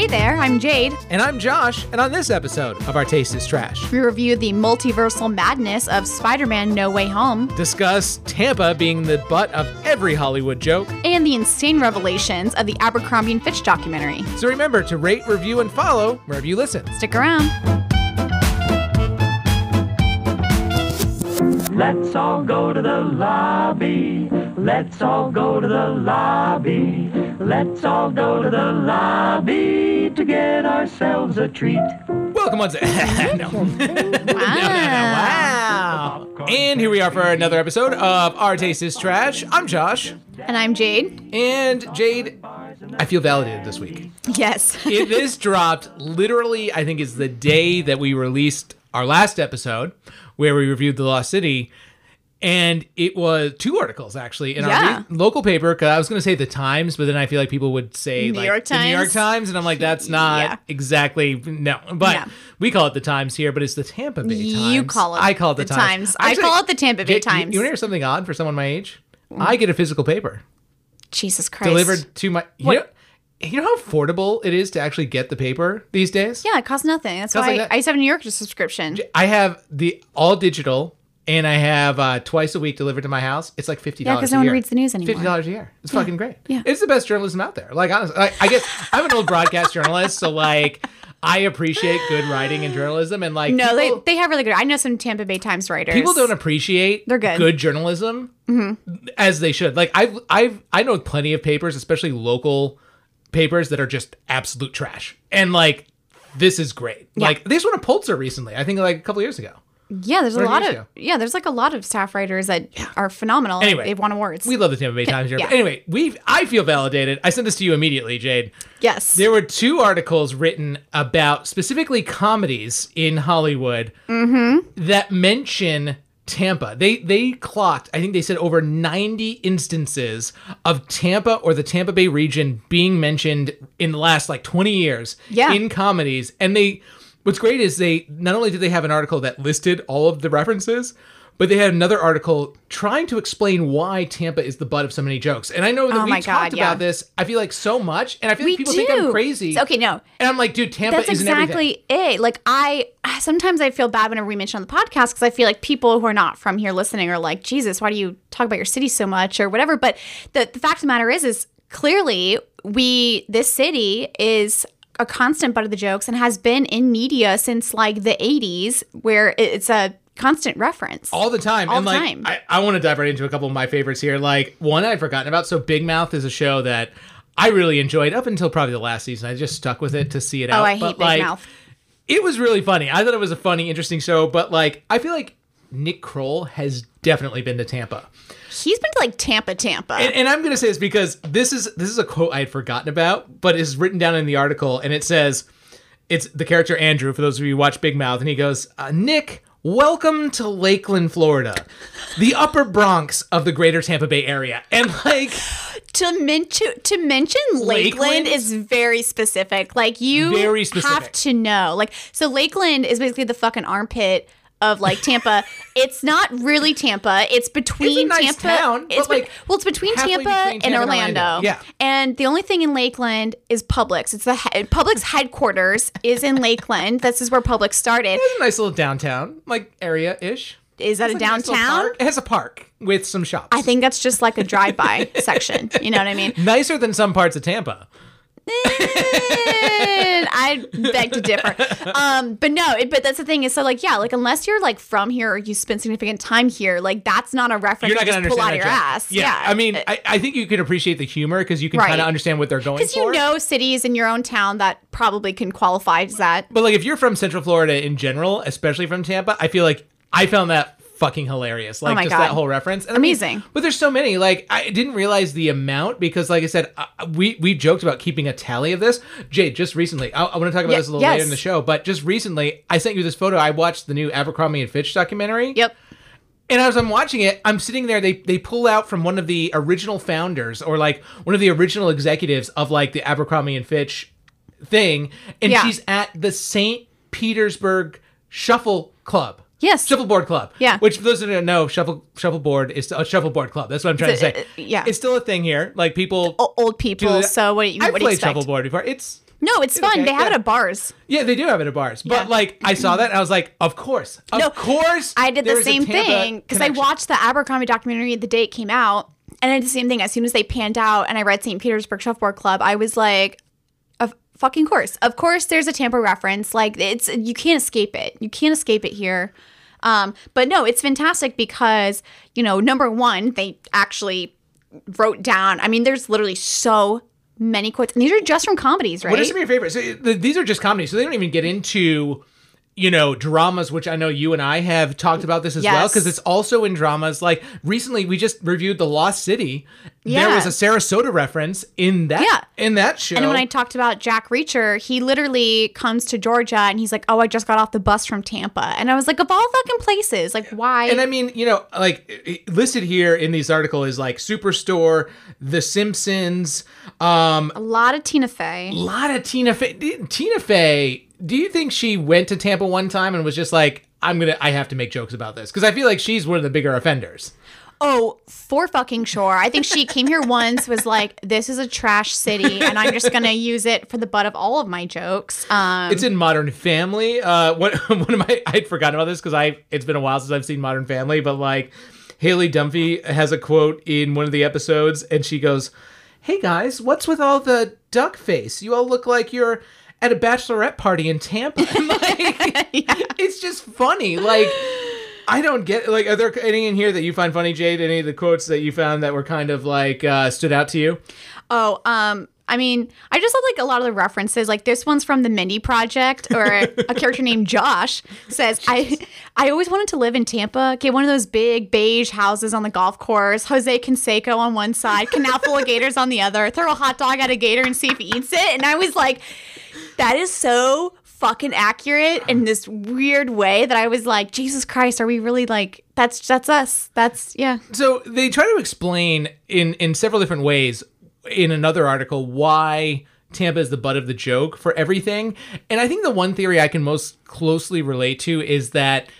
Hey there, I'm Jade. And I'm Josh, and on this episode of Our Taste is Trash, We review the multiversal madness of Spider Man No Way Home discuss Tampa being the butt of every Hollywood joke. and the insane revelations of the Abercrombie and Fitch documentary. So remember to rate, review, and follow wherever you listen. Stick around. Let's all go to the lobby. Let's all go to the lobby. Let's all go to the lobby to get ourselves a treat. Welcome once. no. Wow. Wow. And here we are for another episode of Our Taste is Trash. I'm Josh. And I'm Jade. And Jade, I feel validated this week. Yes. it, this dropped literally, I think, is the day that we released our last episode where we reviewed The Lost City. And it was two articles actually in Yeah. our local paper. Cause I was going to say the Times, but then I feel like people would say New like York the New York Times? Times, and I'm like, that's not Yeah. exactly no. But Yeah. we call it the Times here, but it's the Tampa Bay Times. You call it I call it the, the Times. Times. I call it the Tampa Bay you- Times. You, want to hear something odd for someone my age? I get a physical paper Jesus Christ. delivered to my. You What? know, you know how affordable it is to actually get the paper these days? Yeah, it costs nothing. That's Costs why like that. I used to have a New York subscription. I have the all digital, and I have uh, twice a week delivered to my house. It's like fifty Yeah, dollars. 'cause no one reads the news anymore. Fifty dollars a year. It's fucking great. Yeah. it's the best journalism out there. Like honestly, like, I guess I'm an old broadcast journalist, so like I appreciate good writing and journalism, and like No, people, they, they have really good. I know some Tampa Bay Times writers. people don't appreciate They're good. Mm-hmm. journalism as they should. Like I've I've I know plenty of papers, especially local papers that are just absolute trash, and like this is great. Like they just won a Pulitzer recently. I think like a couple years ago. Yeah, there's a lot of ago. yeah, there's like a lot of staff writers that are phenomenal. Anyway, they've won awards. We love the Tampa Bay Times here. yeah. But anyway, we I feel validated. I sent this to you immediately, Jade. yes. There were two articles written about specifically comedies in Hollywood Mm-hmm. that mention Tampa. They they clocked, I think they said over 90 instances of Tampa or the Tampa Bay region being mentioned in the last like 20 years Yeah. in comedies. And they what's great is they not only did they have an article that listed all of the references, but they had another article trying to explain why Tampa is the butt of so many jokes. And I know that Oh we talked God, yeah. about this, I feel like so much, and I feel we like people do. think I'm crazy. Okay, no. And I'm like, dude, Tampa That's isn't everything. exactly it. Like I sometimes I feel bad whenever we mention on the podcast because I feel like people who are not from here listening are like, Jesus, why do you talk about your city so much or whatever? But the the fact of the matter is, is clearly we this city is a constant butt of the jokes and has been in media since like the 80s where it's a constant reference. all the time. All and the like, time. I, I want to dive right into a couple of my favorites here. Like one I'd forgotten about. So Big Mouth is a show that I really enjoyed up until probably the last season. I just stuck with it to see it oh, out. oh, I hate But, Big like, Mouth. It was really funny. I thought it was a funny, interesting show. But like, I feel like Nick Kroll has definitely been to Tampa. He's been to like Tampa, Tampa. And, and I'm gonna say this because this is this is a quote I had forgotten about, but is written down in the article, and it says, "It's the character Andrew." For those of you who watch Big Mouth, and he goes, uh, "Nick, welcome to Lakeland, Florida, the Upper Bronx of the Greater Tampa Bay area," and like, to mention to mention Lakeland, Lakeland? is very specific. Like you Very specific. have to know. Like so Lakeland is basically the fucking armpit of like Tampa. it's not really Tampa. It's between It's nice Tampa. town, it's like, well, it's between Tampa, between and, Tampa and Orlando. Orlando. Yeah. And the only thing in Lakeland is Publix. It's the he- Publix headquarters is in Lakeland. This is where Publix started. it's a nice little downtown like area ish. Is that a downtown? It has a park with some shops. I think that's just like a drive-by section. You know what I mean? nicer than some parts of Tampa. I beg to differ. Um, but no, it, but that's the thing is so like yeah, like unless you're like from here or you spend significant time here, like that's not a reference You're not gonna just pull out your joke. ass. Yeah, Yeah, I mean, I, I think you can appreciate the humor because you can Right. kind of understand what they're going because you know cities in your own town that probably can qualify as that. But like if you're from Central Florida in general, especially from Tampa, I feel like I found that fucking hilarious. Like Oh just God. that whole reference. And I mean, Amazing. but there's so many. Like I didn't realize the amount because like I said, uh, we we joked about keeping a tally of this. Jade, just recently, I, I want to talk about this a little yes. later in the show, but just recently I sent you this photo. I watched the new Abercrombie and Fitch documentary. Yep. And as I'm watching it, I'm sitting there. They they pull out from one of the original founders or like one of the original executives of like the Abercrombie and Fitch thing, and Yeah. she's at the St. Petersburg Shuffle Club. Yes. Shuffleboard Club. Yeah. Which for those who don't know, shuffle shuffleboard is a shuffleboard club. That's what I'm trying It's to a- say. uh, yeah. It's still a thing here. Like people O- old people. So what do you I've what do you played expect? shuffleboard before. It's No, it's fun. Okay, they have it at bars. Yeah, they do have it at bars. But Yeah. like I saw that and I was like, of course. Of No, course. I did the same thing because I watched the Abercrombie documentary the day it came out, and I did the same thing. As soon as they panned out, and I read St. Petersburg Shuffleboard Club, I was like, "Of fucking course, of course." There's a Tampa reference. Like it's you can't escape it. You can't escape it here. Um, but no, it's fantastic because you know, number one, they actually wrote down. I mean, there's literally so many quotes, and these are just from comedies, right? What are some of your favorites? So, These are just comedies, so they don't even get into, you know, dramas, which I know you and I have talked about this as well, because it's also in dramas. Like recently, we just reviewed The Lost City. Yeah. There was a Sarasota reference in that Yeah. in that show. And when I talked about Jack Reacher, he literally comes to Georgia and he's like, "Oh, I just got off the bus from Tampa," and I was like, "Of all fucking places, like why?" and I mean, you know, like listed here in these article is like Superstore, The Simpsons, um, a lot of Tina Fey. a lot of Tina Fey. Tina Fey, do you think she went to Tampa one time and was just like, I'm gonna, I have to make jokes about this because I feel like she's one of the bigger offenders. Oh, for fucking sure. I think she came here once, was like, "This is a trash city, and I'm just gonna use it for the butt of all of my jokes." Um, It's in Modern Family. Uh, one one of my I'd forgotten about this because I it's been a while since I've seen Modern Family, but like Haley Dunphy has a quote in one of the episodes, and she goes, "Hey guys, what's with all the duck face? You all look like you're." At a bachelorette party in Tampa, like it's just funny. Like I don't get like. Are there any in here that you find funny, Jade? Any of the quotes that you found that were kind of like uh, stood out to you? Oh, um, I mean, I just love like a lot of the references. Like this one's from the Mindy Project, or a character named Josh says, "I, I always wanted to live in Tampa. Get one of those big beige houses on the golf course. Jose Canseco on one side, canal full of gators on the other. Throw a hot dog at a gator and see if he eats it." And I was like, "That is so." fucking accurate in this weird way that I was like, Jesus Christ, are we really like that's that's us. That's yeah. So they try to explain in in several different ways in another article why Tampa is the butt of the joke for everything. And I think the one theory I can most closely relate to is that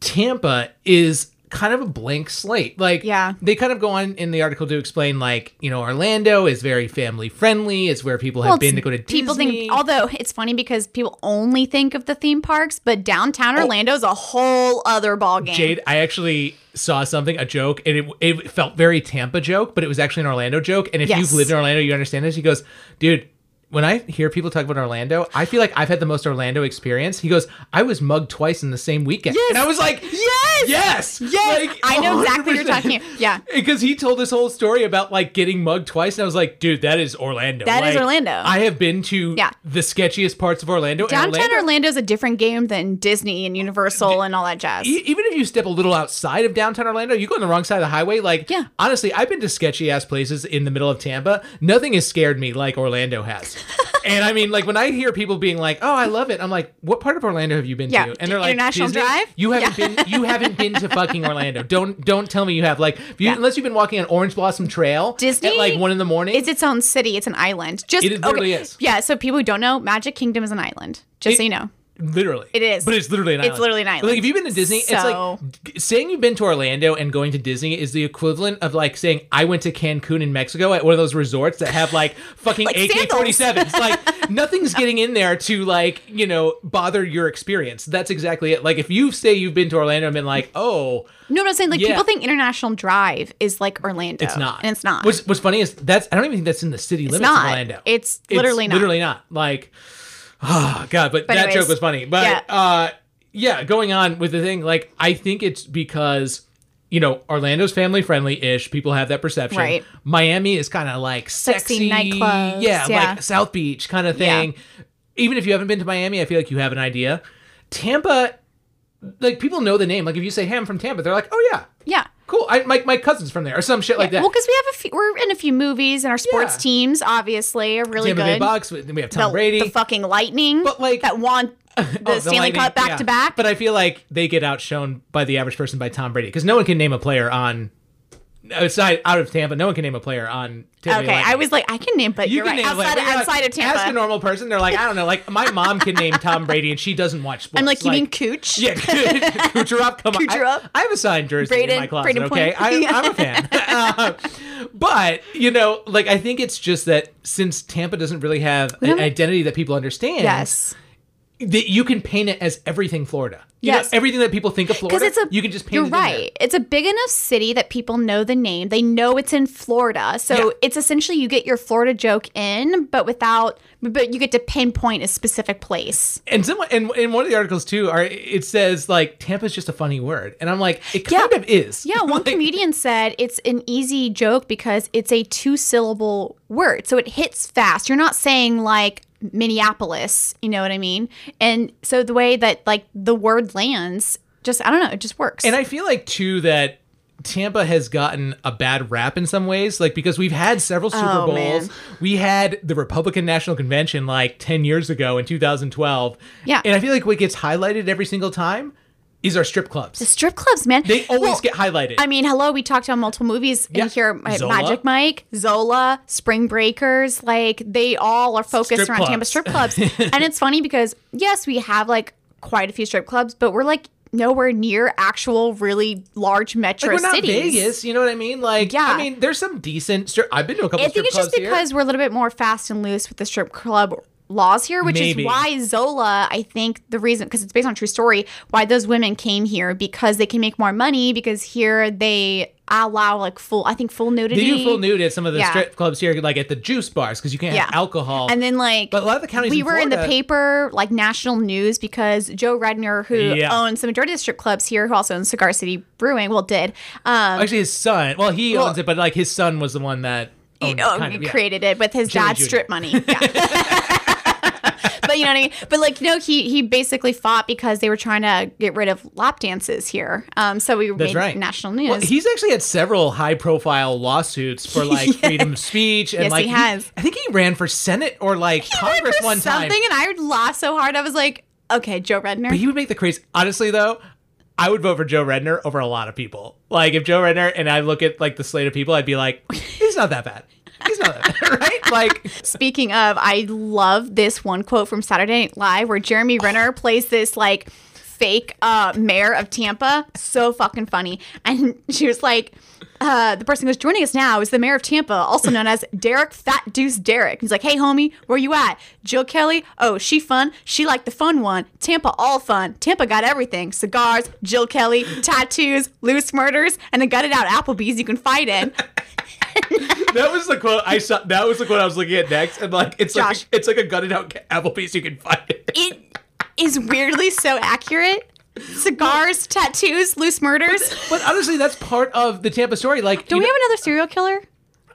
Tampa is kind of a blank slate. Like Yeah. they kind of go on in the article to explain like, you know, Orlando is very family friendly. It's where people have Well, been to go to people Disney. think although it's funny because people only think of the theme parks but downtown oh. Orlando is a whole other ball game Oh. Jade, I actually saw something, a joke, and it, it felt very Tampa joke, but it was actually an Orlando joke. And if Yes. you've lived in Orlando, you understand this. He goes, dude, when I hear people talk about Orlando, I feel like I've had the most Orlando experience. He goes, I was mugged twice in the same weekend. Yes. And I was like, Yes! yes, Yes! I know exactly what you're talking about. Yeah. Because he told this whole story about like getting mugged twice, and I was like, dude, that is Orlando. That is Like, Orlando. I have been to Yeah. the sketchiest parts of Orlando. and downtown Orlando- orlando's a different game than disney and universal and all that jazz E- even if you step a little outside of downtown Orlando, you go on the wrong side of the highway. Like, Yeah. honestly, I've been to sketchy ass places in the middle of Tampa. Nothing has scared me like Orlando has. and I mean, like when I hear people being like, "Oh, I love it," I'm like, "What part of Orlando have you been Yeah. to?" And they're like, International "Disney?" Drive? You haven't been. You haven't been to fucking Orlando. Don't don't tell me you have. Like, you, Yeah. unless you've been walking on Orange Blossom Trail Disney at like one in the morning. it's its own city it's an island just It is- is. yeah so people who don't know magic kingdom is an island just so you know Literally, It is. but it's literally an It's island. literally an island. Like if you've been to Disney, So- it's like saying you've been to Orlando and going to Disney is the equivalent of like saying I went to Cancun in Mexico at one of those resorts that have like fucking Like AK forty sevens. Like nothing's getting in there to like you know bother your experience. That's exactly it. Like if you say you've been to Orlando and been like, oh, no no i'm saying like Yeah. people think international drive is like orlando it's not, and it's not What's What's funny is that's I don't even think that's in the city it's limits not of Orlando. it's literally not Literally not. Like, oh god, but, that anyways, joke was funny. But yeah. uh, yeah, going on with the thing, like I think it's because you know Orlando's family friendly ish. People have that perception. Right. Miami is kind of like sexy, Sexy nightclubs, Yeah, yeah. like South Beach kind of Yeah. thing. Even if you haven't been to Miami, I feel like you have an idea. Tampa, like people know the name. Like if you say, "Hey, I'm from Tampa," they're like, "Oh yeah." yeah Cool. I, my, my cousin's from there, or some shit like that. well because we have a few we're in a few movies and our sports Yeah. teams obviously are really Tampa Bay good Bucks. We we have Tom the, Brady. the fucking lightning But, like- that won the Oh, stanley Lightning, cup back yeah. to back But I feel like they get outshone by the average person by Tom Brady because no one can name a player on outside out of Tampa. No one can name a player on. Tampa okay i was like i can name but You you're can right name a player, outside, outside like- of tampa Ask a normal person. They're like, I don't know. Like my mom can name Tom Brady and she doesn't watch sports. i'm like you mean cooch Yeah, Kucherov. Come on, I, Kucherov. I have a signed jersey in my closet. Okay, I, I'm a fan. Uh, but you know, like I think it's just that since Tampa doesn't really have an identity that people understand, Yes. That you can paint it as everything Florida. You Yes. know, everything that people think of Florida, it's a you can just paint You're it right. It's a big enough city that people know the name. They know it's in Florida, so Yeah. it's essentially you get your Florida joke in, but without. But you get to pinpoint a specific place. And someone and in one of the articles too, are it says like Tampa's just a funny word, and I'm like, it kind Yeah. of is. Yeah, one Like, comedian said it's an easy joke because it's a two syllable word. So it hits fast. You're not saying like Minneapolis, you know what I mean? And so the way that like the word lands, just I don't know, it just works. And I feel like too that Tampa has gotten a bad rap in some ways, like because we've had several oh, Super Oh, Bowls. man. We had the Republican National Convention like 10 years ago in 2012. Yeah. And I feel like what gets highlighted every single time is our strip clubs. the strip clubs, man. They always Well, get highlighted. I mean, hello, we talked about multiple movies Yeah. in here. Zola. Magic Mike, Zola, Spring Breakers, like they all are focused Strip around clubs. Tampa strip clubs. and it's funny because yes, we have like quite a few strip clubs, but we're like nowhere near actual really large metro like we're not cities. Vegas, you know what I mean? Like, Yeah. I mean, there's some decent strip. I've been to a couple I strip think it's just here. because we're a little bit more fast and loose with the strip club laws here, which Maybe. is why Zola, I think the reason, because it's based on a true story, why those women came here because they can make more money because here they allow like full, I think full nudity. They do full nude at some of the Yeah. strip clubs here, like at the juice bars, because you can't Yeah. have alcohol. And then like But a lot of the counties we in were in the paper like national news because Joe Redner, who Yeah. owns the majority of the strip clubs here, who also owns Cigar City Brewing, well did. Um, Actually, his son. Well, he Well- owns it, but like his son was the one that owned, oh, kind he of, created it with his Jimmy dad's Jr. strip money. Yeah. but you know what I mean. But like know, he he basically fought because they were trying to get rid of lap dances here. Um, so we That's made right. national news. Well, he's actually had several high-profile lawsuits for like freedom of speech, and Yes, like he has. I think he ran for Senate or like He ran Congress for one time. something, and I would laugh so hard. I was like, okay, Joe Redner. But he would make the crazy. Honestly, though, I would vote for Joe Redner over a lot of people. Like if Joe Redner and I look at like the slate of people, I'd be like, he's not that bad. He's not right? Like Speaking of, I love this one quote from Saturday Night Live where Jeremy Renner plays this like fake uh, mayor of Tampa. So fucking funny. And she was like, uh, the person who's joining us now is the mayor of Tampa, also known as Derek Fat Deuce Derek. He's like, hey homie, where you at? Jill Kelly? Oh, she fun. She like the fun one. Tampa all fun. Tampa got everything: cigars, Jill Kelly, tattoos, loose murders, and a gutted out Applebee's you can fight in. that was the quote I saw. That was the quote I was looking at next, and like it's Josh. like it's like a gutted out Applebee's you can find it. it is weirdly so accurate. Cigars, tattoos, loose murders. But honestly, that's part of the Tampa story. Like, Do we know- have another serial killer?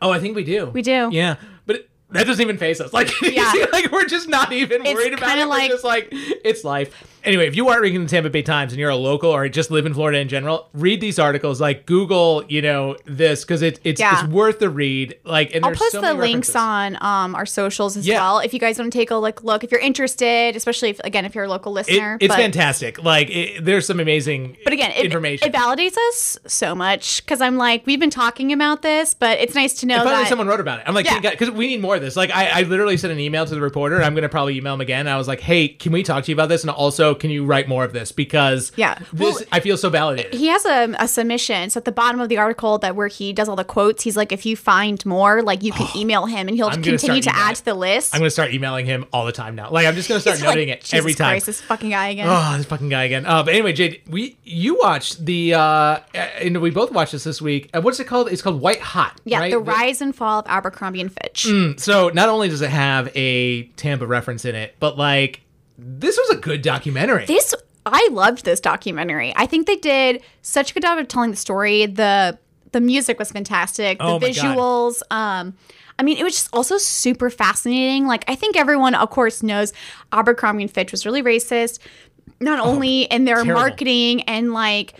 Oh, I think we do. We do. Yeah, but it, that doesn't even face us. Like, Yeah. see, like we're just not even It's worried about it. We're like- just like it's life. Anyway, if you are reading the Tampa Bay Times and you're a local or just live in Florida in general, read these articles. Like Google, you know, this because it, it's Yeah. it's worth the read. Like, and I'll post so the links on um, our socials as Yeah. well. If you guys want to take a like look, if you're interested, especially if again if you're a local It, listener. it's but, fantastic. Like, it, there's some amazing But again, it, information. it validates us so much because I'm like we've been talking about this, but it's nice to know Finally, that someone wrote about it. I'm like, Yeah. because we need more of this. Like, I, I literally sent an email to the reporter. and I'm going to probably email him again. I was like, hey, can we talk to you about this? And also, can you write more of this? Because Yeah. this Well, I feel so validated. he has a, a submission. So at the bottom of the article that where he does all the quotes, he's like, if you find more, like you can email him and he'll I'm continue to add emailing- to the list. I'm going to start emailing him all the time now. Like, I'm just going to start He's like, noting it Jesus every time. Christ, this fucking guy again. Oh, this fucking guy again. Uh, but anyway, Jade, we you watched the uh, and we both watched this this week. Uh, what's it called? It's called White Hot. yeah, right? the rise and fall of Abercrombie and Fitch. So not only does it have a Tampa reference in it, but like this was a good documentary. This I loved this documentary. I think they did such a good job of telling the story. The the music was fantastic. The Oh God. visuals. Um, I mean, it was just also super fascinating. Like I think everyone, of course, knows Abercrombie and Fitch was really racist, not only in their Oh, terrible. marketing and like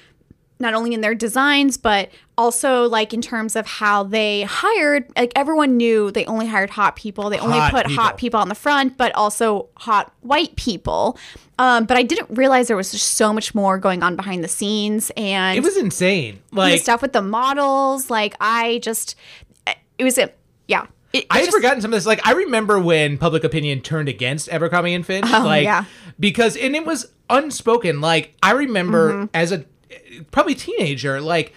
not only in their designs but also like in terms of how they hired like everyone knew they only hired hot people they only Hot put people. hot people on the front but also hot white people um, but i didn't realize there was just so much more going on behind the scenes and it was insane. the Like stuff with the models like i just it was a yeah it, I had just- forgotten some of this. Like I remember when public opinion turned against Abercrombie and Fitch. Oh, like yeah. because and it was unspoken. Like I remember Mm-hmm. as a probably teenager, like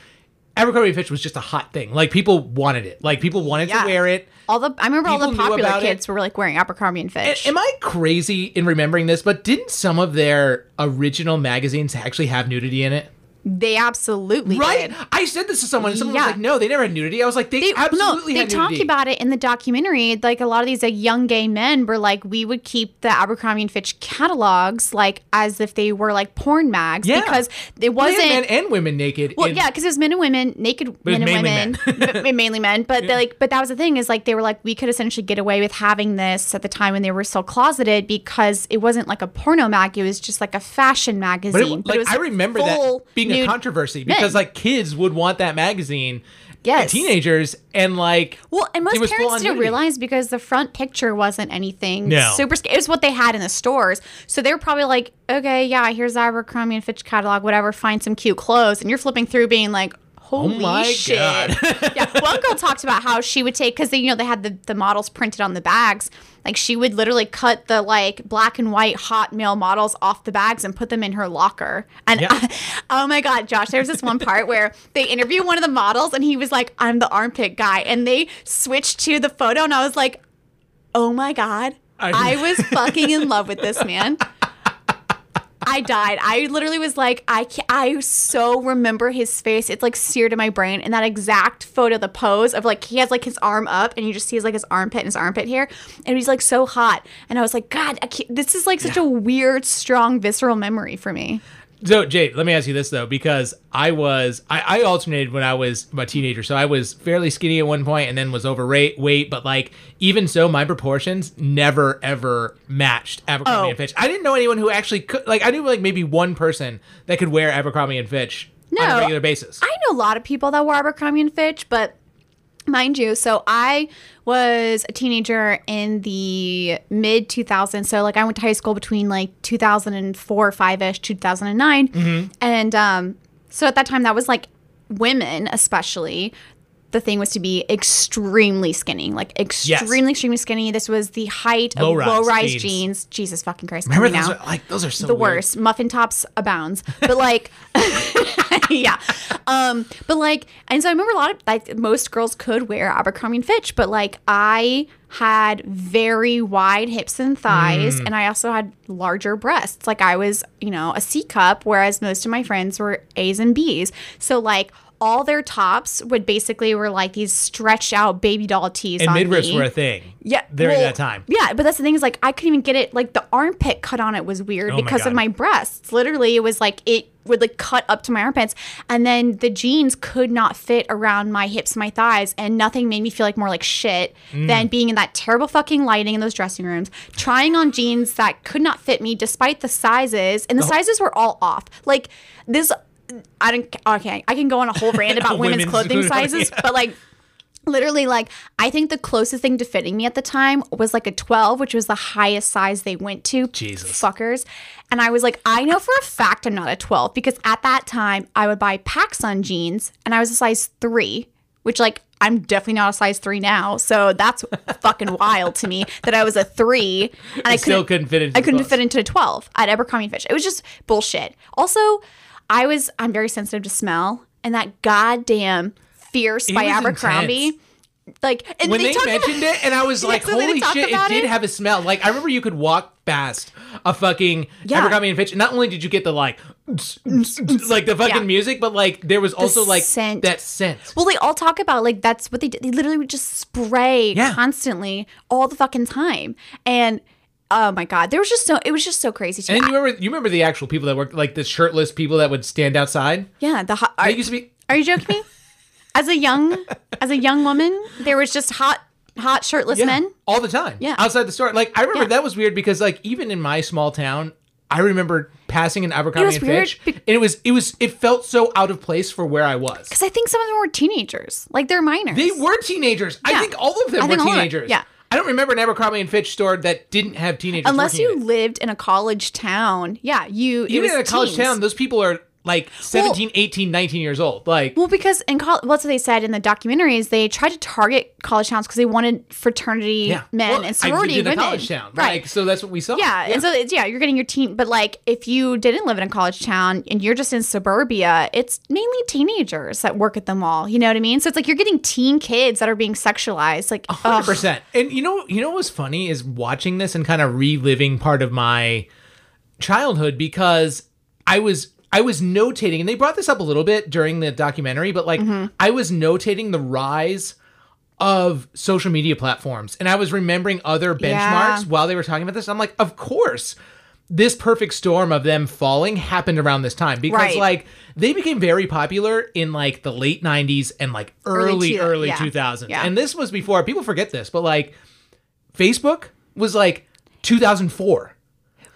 Abercrombie and Fitch was just a hot thing. Like people wanted it. Like people wanted Yeah. to wear it. All the I remember all the popular about it. kids were like wearing Abercrombie and Fitch. Am I crazy in remembering this? But didn't some of their original magazines actually have nudity in it? They absolutely Right? did. I said this to someone, and someone Yeah. was like, "No, they never had nudity." I was like, "They, They, absolutely no, they talk nudity." about it in the documentary. Like a lot of these like young gay men were like, we would keep the Abercrombie and Fitch catalogs like as if they were like porn mags Yeah. because it wasn't. men and women naked. Well, in- yeah, because it was men and women, naked men and women, but mainly men. But they like, but that was the thing is like they were like we could essentially get away with having this at the time when they were still closeted because it wasn't like a porno mag; it was just like a fashion magazine. But, it, like I remember that being a controversy men. because like kids would want that magazine. Yes. teenagers and like Well, and most parents didn't realize because the front picture wasn't anything No. super. It was what they had in the stores, so they were probably like, "Okay, yeah, here's Abercrombie and Fitch catalog, whatever. Find some cute clothes." And you're flipping through, being like, "Holy Oh my shit!" God. yeah, one girl talked about how she would take because they, you know, they had the the models printed on the bags. Like she would literally cut the like black and white hot male models off the bags and put them in her locker. And Yeah. oh my god, Josh, there was this one part where they interviewed one of the models and he was like, "I'm the armpit guy," and they switched to the photo, and I was like, "Oh my god." I- I was fucking in love with this man. I died. I literally was like, I can't, I so remember his face. It's like seared in my brain. And that exact photo, the pose of like he has like his arm up, and you just see his like his armpit and his armpit here, and he's like so hot. And I was like, God, this is like such a weird, strong, visceral memory for me. So, Jade, let me ask you this though, because I was I, I alternated when I was a teenager, so I was fairly skinny at one point and then was overweight, weight, but like even so, my proportions never ever matched Abercrombie Oh. and Fitch. I didn't know anyone who actually could. Like, I knew like maybe one person that could wear Abercrombie and Fitch on No, a regular basis. I know a lot of people that wore Abercrombie and Fitch, but mind you, so I was a teenager in the mid 2000s. So like I went to high school between like 2004, five ish, 2009, Mm-hmm. and um, so at that time that was like women especially. The thing was to be extremely skinny, like extremely, extremely skinny. This was the height of Low-rise low-rise jeans. jeans. Jesus fucking Christ! Remember those? now Are, like those are so the weird. worst. Muffin tops abounds. But like yeah. Um but like and so I remember a lot of like most girls could wear Abercrombie and Fitch, but like I had very wide hips and thighs Mm. and I also had larger breasts. Like I was, you know, a C cup whereas most of my friends were A's and B's. So like all their tops would basically were like these stretched out baby doll tees and midriffs me. were a thing. Yeah, during well, that time. Yeah, but that's the thing is like I couldn't even get it. Like the armpit cut on it was weird Oh because God. of my breasts. Literally, it was like it would like cut up to my armpits, and then the jeans could not fit around my hips, my thighs, and nothing made me feel like more like shit Mm. than being in that terrible fucking lighting in those dressing rooms, trying on jeans that could not fit me despite the sizes, Oh. and the sizes were all off. Like this. I don't. Okay, I can go on a whole rant about women's Women's- clothing sizes, yeah. but like literally like i think the closest thing to fitting me at the time was like a 12 which was the highest size they went to Jesus. fuckers and i was like i know for a fact i'm not a 12 because at that time i would buy PacSun jeans and i was a size 3 which like i'm definitely not a size 3 now so that's fucking wild to me that i was a 3 and i still couldn't fit into i couldn't clothes. fit into a 12 at abercrombie and fitch it was just bullshit also i was i'm very sensitive to smell and that goddamn fierce by was Abercrombie. intense. Like and when they, talked about- mentioned it, and I was like, "Holy shit!" It about did it. have a smell. Like I remember, you could walk past a fucking Yeah. Abercrombie and Fitch. and Not only did you get the like, like the fucking Yeah. music, but like there was also like scent. that scent. Well, they all talk about like that's what they did. They literally would just spray Yeah. constantly all the fucking time. And oh my god, there was just so it was just so crazy to And me. you remember, you remember the actual people that worked, like the shirtless people that would stand outside. yeah, the hot. Are, They used to be. are you joking me? As a young as a young woman, there was just hot hot shirtless Yeah, men. all the time. Yeah. outside the store. Like I remember Yeah. that was weird because like even in my small town, I remember passing an Abercrombie and Fitch, be- and it was it was it felt so out of place for where I was. Because I think some of them were teenagers, like they're minors. They were teenagers. I think all of them I were of them- teenagers. yeah. I don't remember an Abercrombie and Fitch store that didn't have teenagers. Unless you lived in a college town. Yeah, you. even in a college teens. town, those people are like 17, 18, 19 years old. Like, Well, because in college, what's what they said in the documentaries, they tried to target college towns because they wanted fraternity yeah. men Well, and sorority I lived in women. college town. right? Like, so that's what we saw. yeah, and so it's, yeah, you're getting your teen, but like if you didn't live in a college town and you're just in suburbia, it's mainly teenagers that work at the mall. You know what I mean? So it's like you're getting teen kids that are being sexualized. Like, Hundred ugh. percent. And you know, you know what's funny is watching this and kind of reliving part of my childhood because I was I was notating, and they brought this up a little bit during the documentary, but like Mm-hmm. I was notating the rise of social media platforms, and I was remembering other benchmarks Yeah. while they were talking about this. I'm like, of course. This perfect storm of them falling happened around this time because Right. like they became very popular in like the late 90s and like Early early two- early yeah. 2000s. Yeah. And this was before people forget this, but like Facebook was like 2004.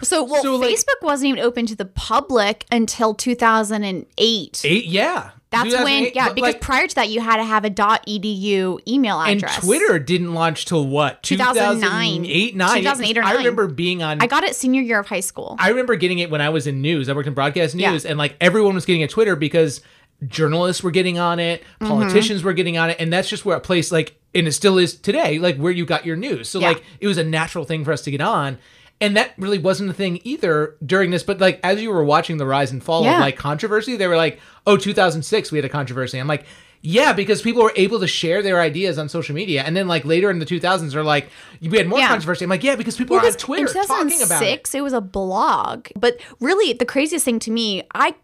So, well, So, like- Facebook wasn't even open to the public until 2008. Eight, yeah. That's when, yeah, because like, prior to that, you had to have a .edu email address. and. Twitter didn't launch till what 2009. 2008 9 2008 or 9. I remember being on I got it senior year of high school. I remember getting it when I was in news. I worked in broadcast Yeah. news, and like everyone was getting a Twitter because journalists were getting on it, Mm-hmm. politicians were getting on it, and that's just where a place like, and it still is today, like where you got your news. So Yeah. like it was a natural thing for us to get on. And that really wasn't a thing either during this, but like as you were watching the rise and fall Yeah. of like controversy, they were like, "Oh, 2006, we had a controversy." I'm like, "Yeah," because people were able to share their ideas on social media, and then like later in the 2000s, they're like, "We had more Yeah. controversy." I'm like, "Yeah," because people were on Twitter in talking about it. 2006, it was a blog. But really, the craziest thing to me, I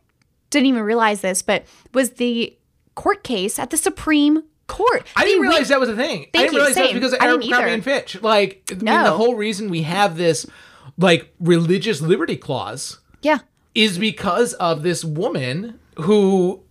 didn't even realize this, but was the court case at the Supreme Court. I didn't realize that was a thing. I didn't you, realize that was because of I Aaron either. and Fitch. Like, I mean, No. the whole reason we have this like religious liberty clause Yeah. is because of this woman who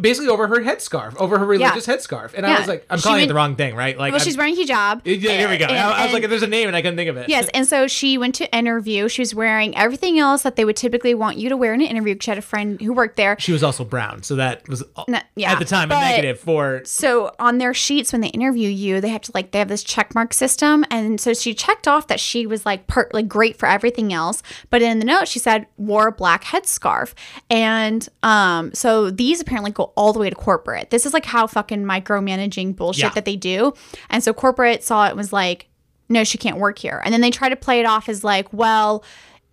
basically over her headscarf, over her religious headscarf. And I was like, I'm She calling it the wrong thing, right? Like, Well, I'm- she's wearing hijab. yeah, here we go. And- I, I was like, there's a name and I couldn't think of it. Yes, and so she went to interview. She was wearing everything else that they would typically want you to wear in an interview. She had a friend who worked there. She was also brown, so that was No, yeah, at the time a negative for. So on their sheets when they interview you, they have to like they have this check mark system, and so she checked off that she was like per, like great for everything else, but in the note she said wore a black headscarf, and um so these apparently go all the way to corporate. This is like how fucking micromanaging bullshit Yeah. that they do, and so corporate saw it was like, no, she can't work here, and then they try to play it off as like, well.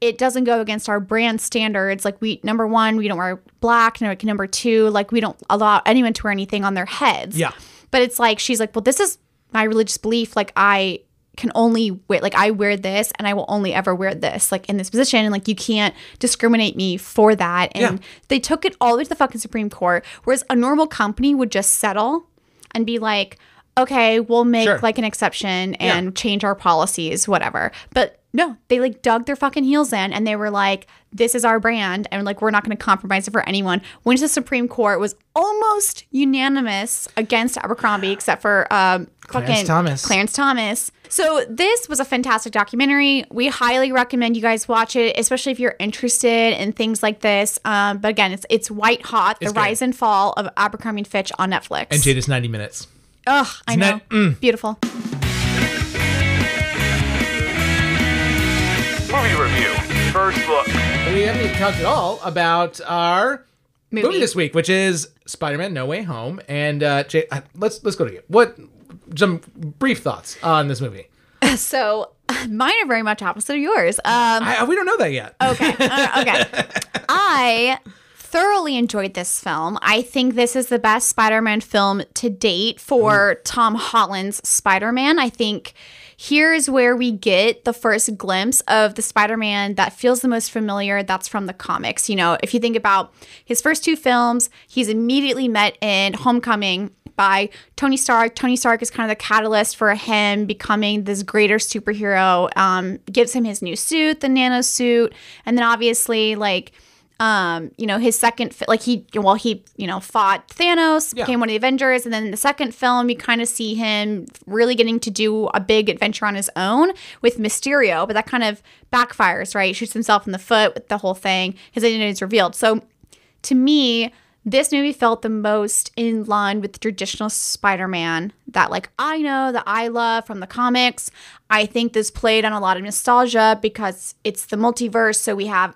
It doesn't go against our brand standards. Like we, number one, we don't wear black. Number two, like we don't allow anyone to wear anything on their heads. Yeah. But it's like she's like, well, this is my religious belief. Like I can only wear like I wear this and I will only ever wear this like in this position and like you can't discriminate me for that. And Yeah. they took it all the way to the fucking Supreme Court. Whereas a normal company would just settle and be like, okay, we'll make Sure. like an exception and Yeah. change our policies, whatever. But no, they like dug their fucking heels in and they were like, this is our brand and like we're not going to compromise it for anyone. Went to the Supreme Court, was almost unanimous against Abercrombie, except for um, fucking Thomas. Clarence Thomas. So this was a fantastic documentary. We highly recommend you guys watch it, especially if you're interested in things like this. Um, but again, it's it's white hot, the It's good. rise and fall of Abercrombie and Fitch on Netflix. And Jade is 90 minutes. Ugh, I know. that- mm. Beautiful. Movie review. First look. We haven't even talked at all about our Movie. movie this week, which is Spider-Man: No Way Home. And uh, Jay, uh, let's let's go to you. What some brief thoughts on this movie? So mine are very much opposite of yours. Um, I, we don't know that yet. okay. Uh, okay. I thoroughly enjoyed this film. I think this is the best Spider-Man film to date for Tom Holland's Spider-Man. I think here's where we get the first glimpse of the Spider-Man that feels the most familiar that's from the comics. You know, if you think about his first two films, he's immediately met in Homecoming by Tony Stark. Tony Stark is kind of the catalyst for him becoming this greater superhero. Um, gives him his new suit, the nano suit, and then obviously like um, you know, his second, fi- like he, well, he, you know, fought Thanos, Yeah. became one of the Avengers, and then in the second film, you kind of see him really getting to do a big adventure on his own with Mysterio, but that kind of backfires, right? Shoots himself in the foot with the whole thing. His identity is revealed. So, to me, this movie felt the most in line with the traditional Spider-Man that like I know that I love from the comics. I think this played on a lot of nostalgia because it's the multiverse, so we have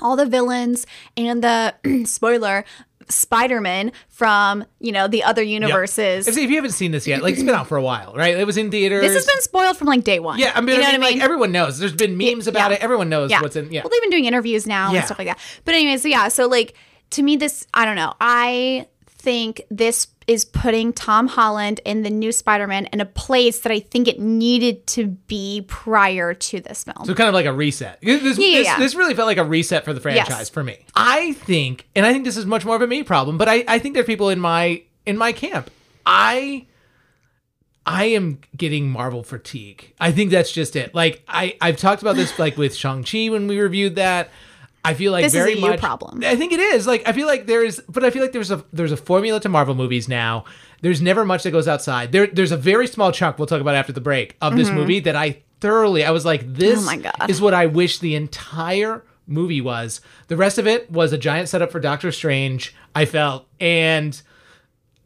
all the villains and the spoiler Spider-Man from, you know, the other Yep. universes. If, if you haven't seen this yet, like it's been out for a while, right? It was in theaters. This has been spoiled from like day one. Yeah, I mean, you know I mean, what I like everyone knows. There's been memes about yeah. it. Everyone knows yeah. what's in. Yeah. Well, they've been doing interviews now Yeah. and stuff like that. But anyway, so yeah, so like to me, this I don't know. I think this is putting Tom Holland in the new Spider-Man in a place that I think it needed to be prior to this film. So kind of like a reset. This, Yeah, this, yeah. this really felt like a reset for the franchise Yes. for me. I think, and I think this is much more of a me problem, but I, I think there are people in my in my camp. I I am getting Marvel fatigue. I think that's just it. Like I I've talked about this like with Shang Chi when we reviewed that. I feel like This is very a you much problem. I think it is. Like I feel like there's but I feel like there's a there's a formula to Marvel movies now. There's never much that goes outside. There there's a very small chunk we'll talk about after the break of this movie that I thoroughly I was like this Mm-hmm. Oh my God. is what I wish the entire movie was. The rest of it was a giant setup for Doctor Strange, I felt, and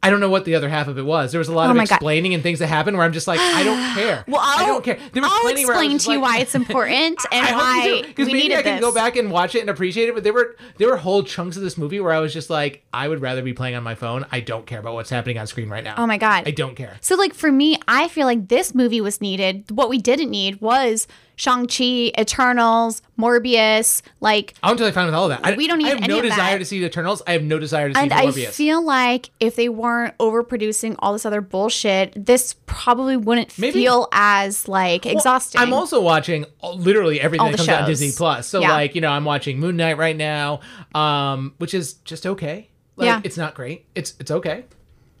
I don't know what the other half of it was. There was a lot Oh of my God. explaining and things that happened where I'm just like, I don't care. well, I'll, I don't care. There was I'll plenty where I was explain to you like- why it's important and I why because maybe needed I can this. go back and watch it and appreciate it. But there were there were whole chunks of this movie where I was just like, I would rather be playing on my phone. I don't care about what's happening on screen right now. Oh my God. I don't care. So, like, for me, I feel like this movie was needed. What we didn't need was Shang-Chi, Eternals, Morbius. Like, I'm totally fine with all of that. I, We don't need I have no of that. desire to see the Eternals. I have no desire to see and I Morbius. feel like if they weren't overproducing all this other bullshit, this probably wouldn't Maybe- feel as, like, exhausting. I'm also watching literally everything All that comes out on. Disney Plus. So Yeah. like, you know, I'm watching Moon Knight right now, um, which is just okay. Like, Yeah. it's not great. It's it's okay.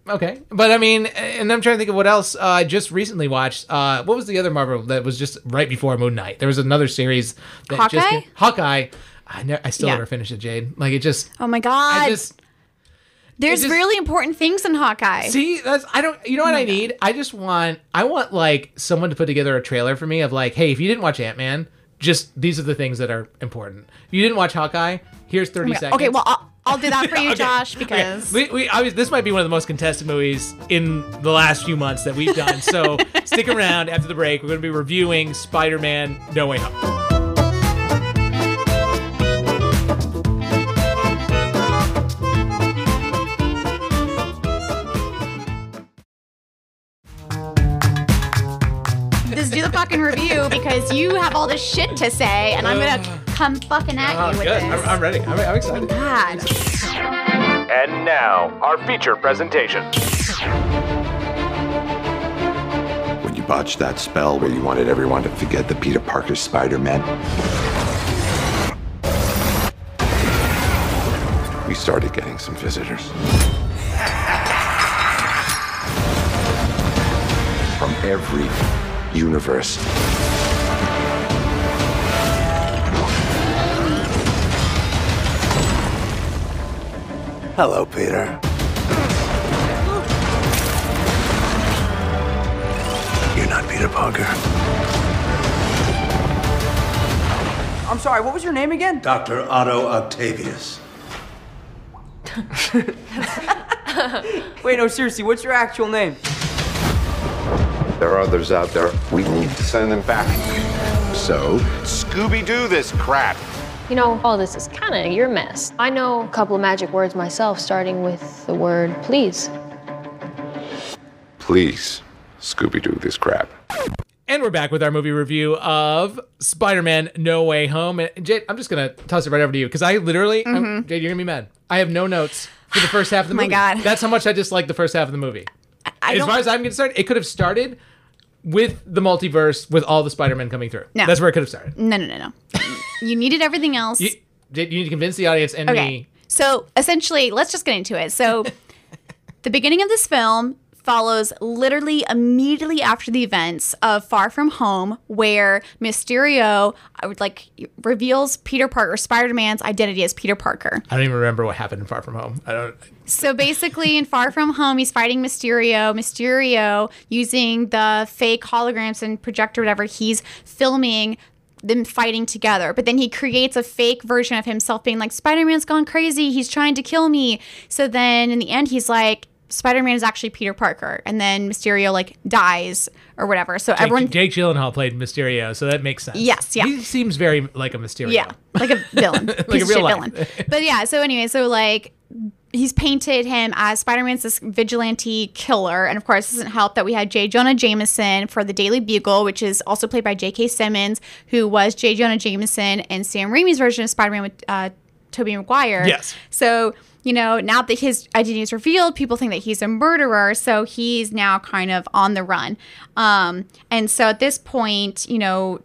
Okay. But I mean, and I'm trying to think of what else uh, I just recently watched. Uh, what was the other Marvel that was just right before Moon Knight? There was another series that just Hawkeye? Hawkeye. I, ne- I still Yeah. never finished it, Jade. Like it just Oh my God. I just There's just- really important things in Hawkeye. See, that's I don't. You know Oh what I need? I just want. I want like someone to put together a trailer for me of like, hey, if you didn't watch Ant Man, just these are the things that are important. If you didn't watch Hawkeye, here's thirty seconds. okay, well, I'll, I'll do that for you, Okay, Josh, okay. because. we, we obviously this might be one of the most contested movies in the last few months that we've done. So stick around after the break. We're going to be reviewing Spider-Man: No Way Home. Fucking review because you have all this shit to say, and I'm gonna uh. come fucking at Oh, you with good. this. I'm, I'm ready. I'm, I'm excited. God. And now, our feature presentation. When you botched that spell where you wanted everyone to forget the Peter Parker Spider Man, we started getting some visitors. From every universe. Hello, Peter. You're not Peter Parker. I'm sorry, what was your name again? Dr. Otto Octavius. Wait, no, seriously, what's your actual name? There are others out there. We need to send them back. So, Scooby Doo this crap. You know, all this is kind of your mess. I know a couple of magic words myself, starting with the word please. please, Scooby Doo this crap. And we're back with our movie review of Spider-Man: No Way Home. And Jade, I'm just gonna toss it right over to you because I literally, I'm- Jade, you're gonna be mad. I have no notes for the first half of the Mm-hmm. Oh my movie. God. that's how much I dislike the first half of the movie. I as far as I'm concerned, it could have started with the multiverse, with all the Spider-Man coming through. No. That's where it could have started. No, no, no, no. you needed everything else. You, you need to convince the audience and Okay. me. So essentially, let's just get into it. So, the beginning of this film follows literally immediately after the events of Far From Home, where Mysterio like reveals Peter Parker, Spider Man's identity as Peter Parker. I don't even remember what happened in Far From Home. I don't. So basically, in Far From Home, he's fighting Mysterio. Mysterio, using the fake holograms and projector, whatever, he's filming them fighting together. But then he creates a fake version of himself being like, Spider Man's gone crazy. He's trying to kill me. So then in the end, he's like, Spider-Man is actually Peter Parker, and then Mysterio like dies or whatever. So everyone, Jake, Jake Gyllenhaal played Mysterio, so that makes sense. Yes, yeah. He seems very like a Mysterio. yeah, like a villain, Like a real villain. But yeah, so anyway, so like he's painted him as Spider-Man's this vigilante killer, and of course, it doesn't help that we had J. Jonah Jameson for the Daily Bugle, which is also played by J.K. Simmons, who was J. Jonah Jameson in Sam Raimi's version of Spider-Man with uh, Tobey Maguire. Yes. So, you know, now that his identity is revealed, people think that he's a murderer. So he's now kind of on the run. Um, and so at this point, you know,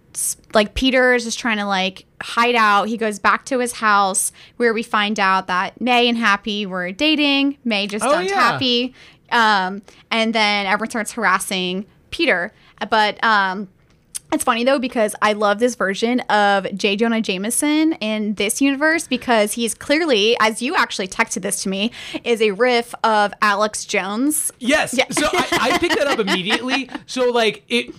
like Peter is just trying to like hide out. He goes back to his house where we find out that May and Happy were dating. May just Oh, dumped yeah. Happy. Um, and then everyone starts harassing Peter. But um, it's funny though because I love this version of J. Jonah Jameson in this universe because he's clearly, as you actually texted this to me, is a riff of Alex Jones. Yes. So I, I picked that up immediately. So like it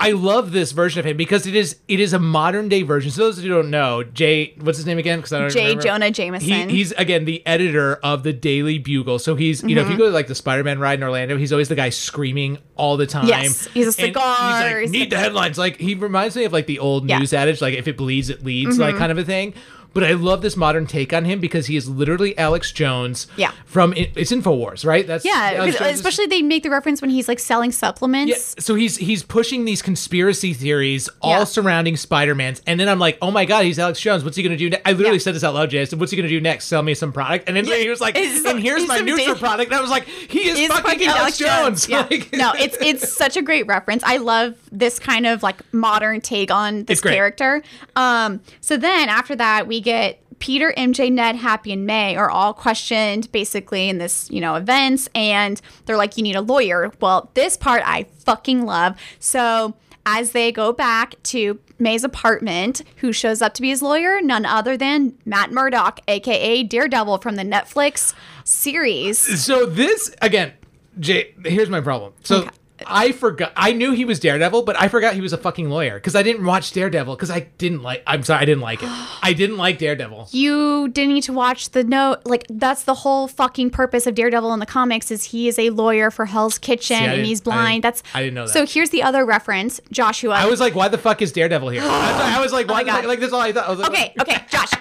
I love this version of him because it is it is a modern day version. So those of you who don't know, Jay, what's his name again? Because I don't J. remember. Jonah Jameson. He, he's again the editor of the Daily Bugle. So he's you know if you Mhm. go to like the Spider-Man ride in Orlando, he's always the guy screaming all the time. Yes, he's a And cigar, He's like need the headlines. Like he reminds me of like the old Yeah. news adage, like if it bleeds, it leads, like Mhm. kind of a thing. But I love this modern take on him because he is literally Alex Jones. Yeah. From it's Infowars, right? That's yeah, Alex 'cause Jones is- especially they make the reference when he's like selling supplements. yeah, so he's he's pushing these conspiracy theories all Yeah. surrounding Spider-Man's, and then I'm like, oh my god, he's Alex Jones. What's he gonna do? Ne-? I literally said this out loud, Jay. I said, what's he gonna do next? Sell me some product? And then he was like, It's- and here's my neutral product. And I was like, he is He's fucking, Alex, Jones. Yeah. Like- no, it's it's such a great reference. I love this kind of like modern take on this character. Um, so then after that, we get Peter, MJ, Ned, Happy, and May are all questioned basically in this, you know, events, and they're like, you need a lawyer. Well, this part I fucking love. So as they go back to May's apartment, who shows up to be his lawyer? None other than Matt Murdock, aka Daredevil from the Netflix series. So this again, Jay. Here's my problem. So. I forgot. I knew he was Daredevil, but I forgot he was a fucking lawyer because I didn't watch Daredevil because I didn't like. I'm sorry, I didn't like it. I didn't like Daredevil. you didn't need to watch the note like that's the whole fucking purpose of daredevil in the comics is he is a lawyer for hell's kitchen See, and he's blind didn't- that's I didn't know that. so here's the other reference joshua I was like, why the fuck is Daredevil here? I was like, Oh why? God. fuck- like that's all I thought. I was like, okay okay josh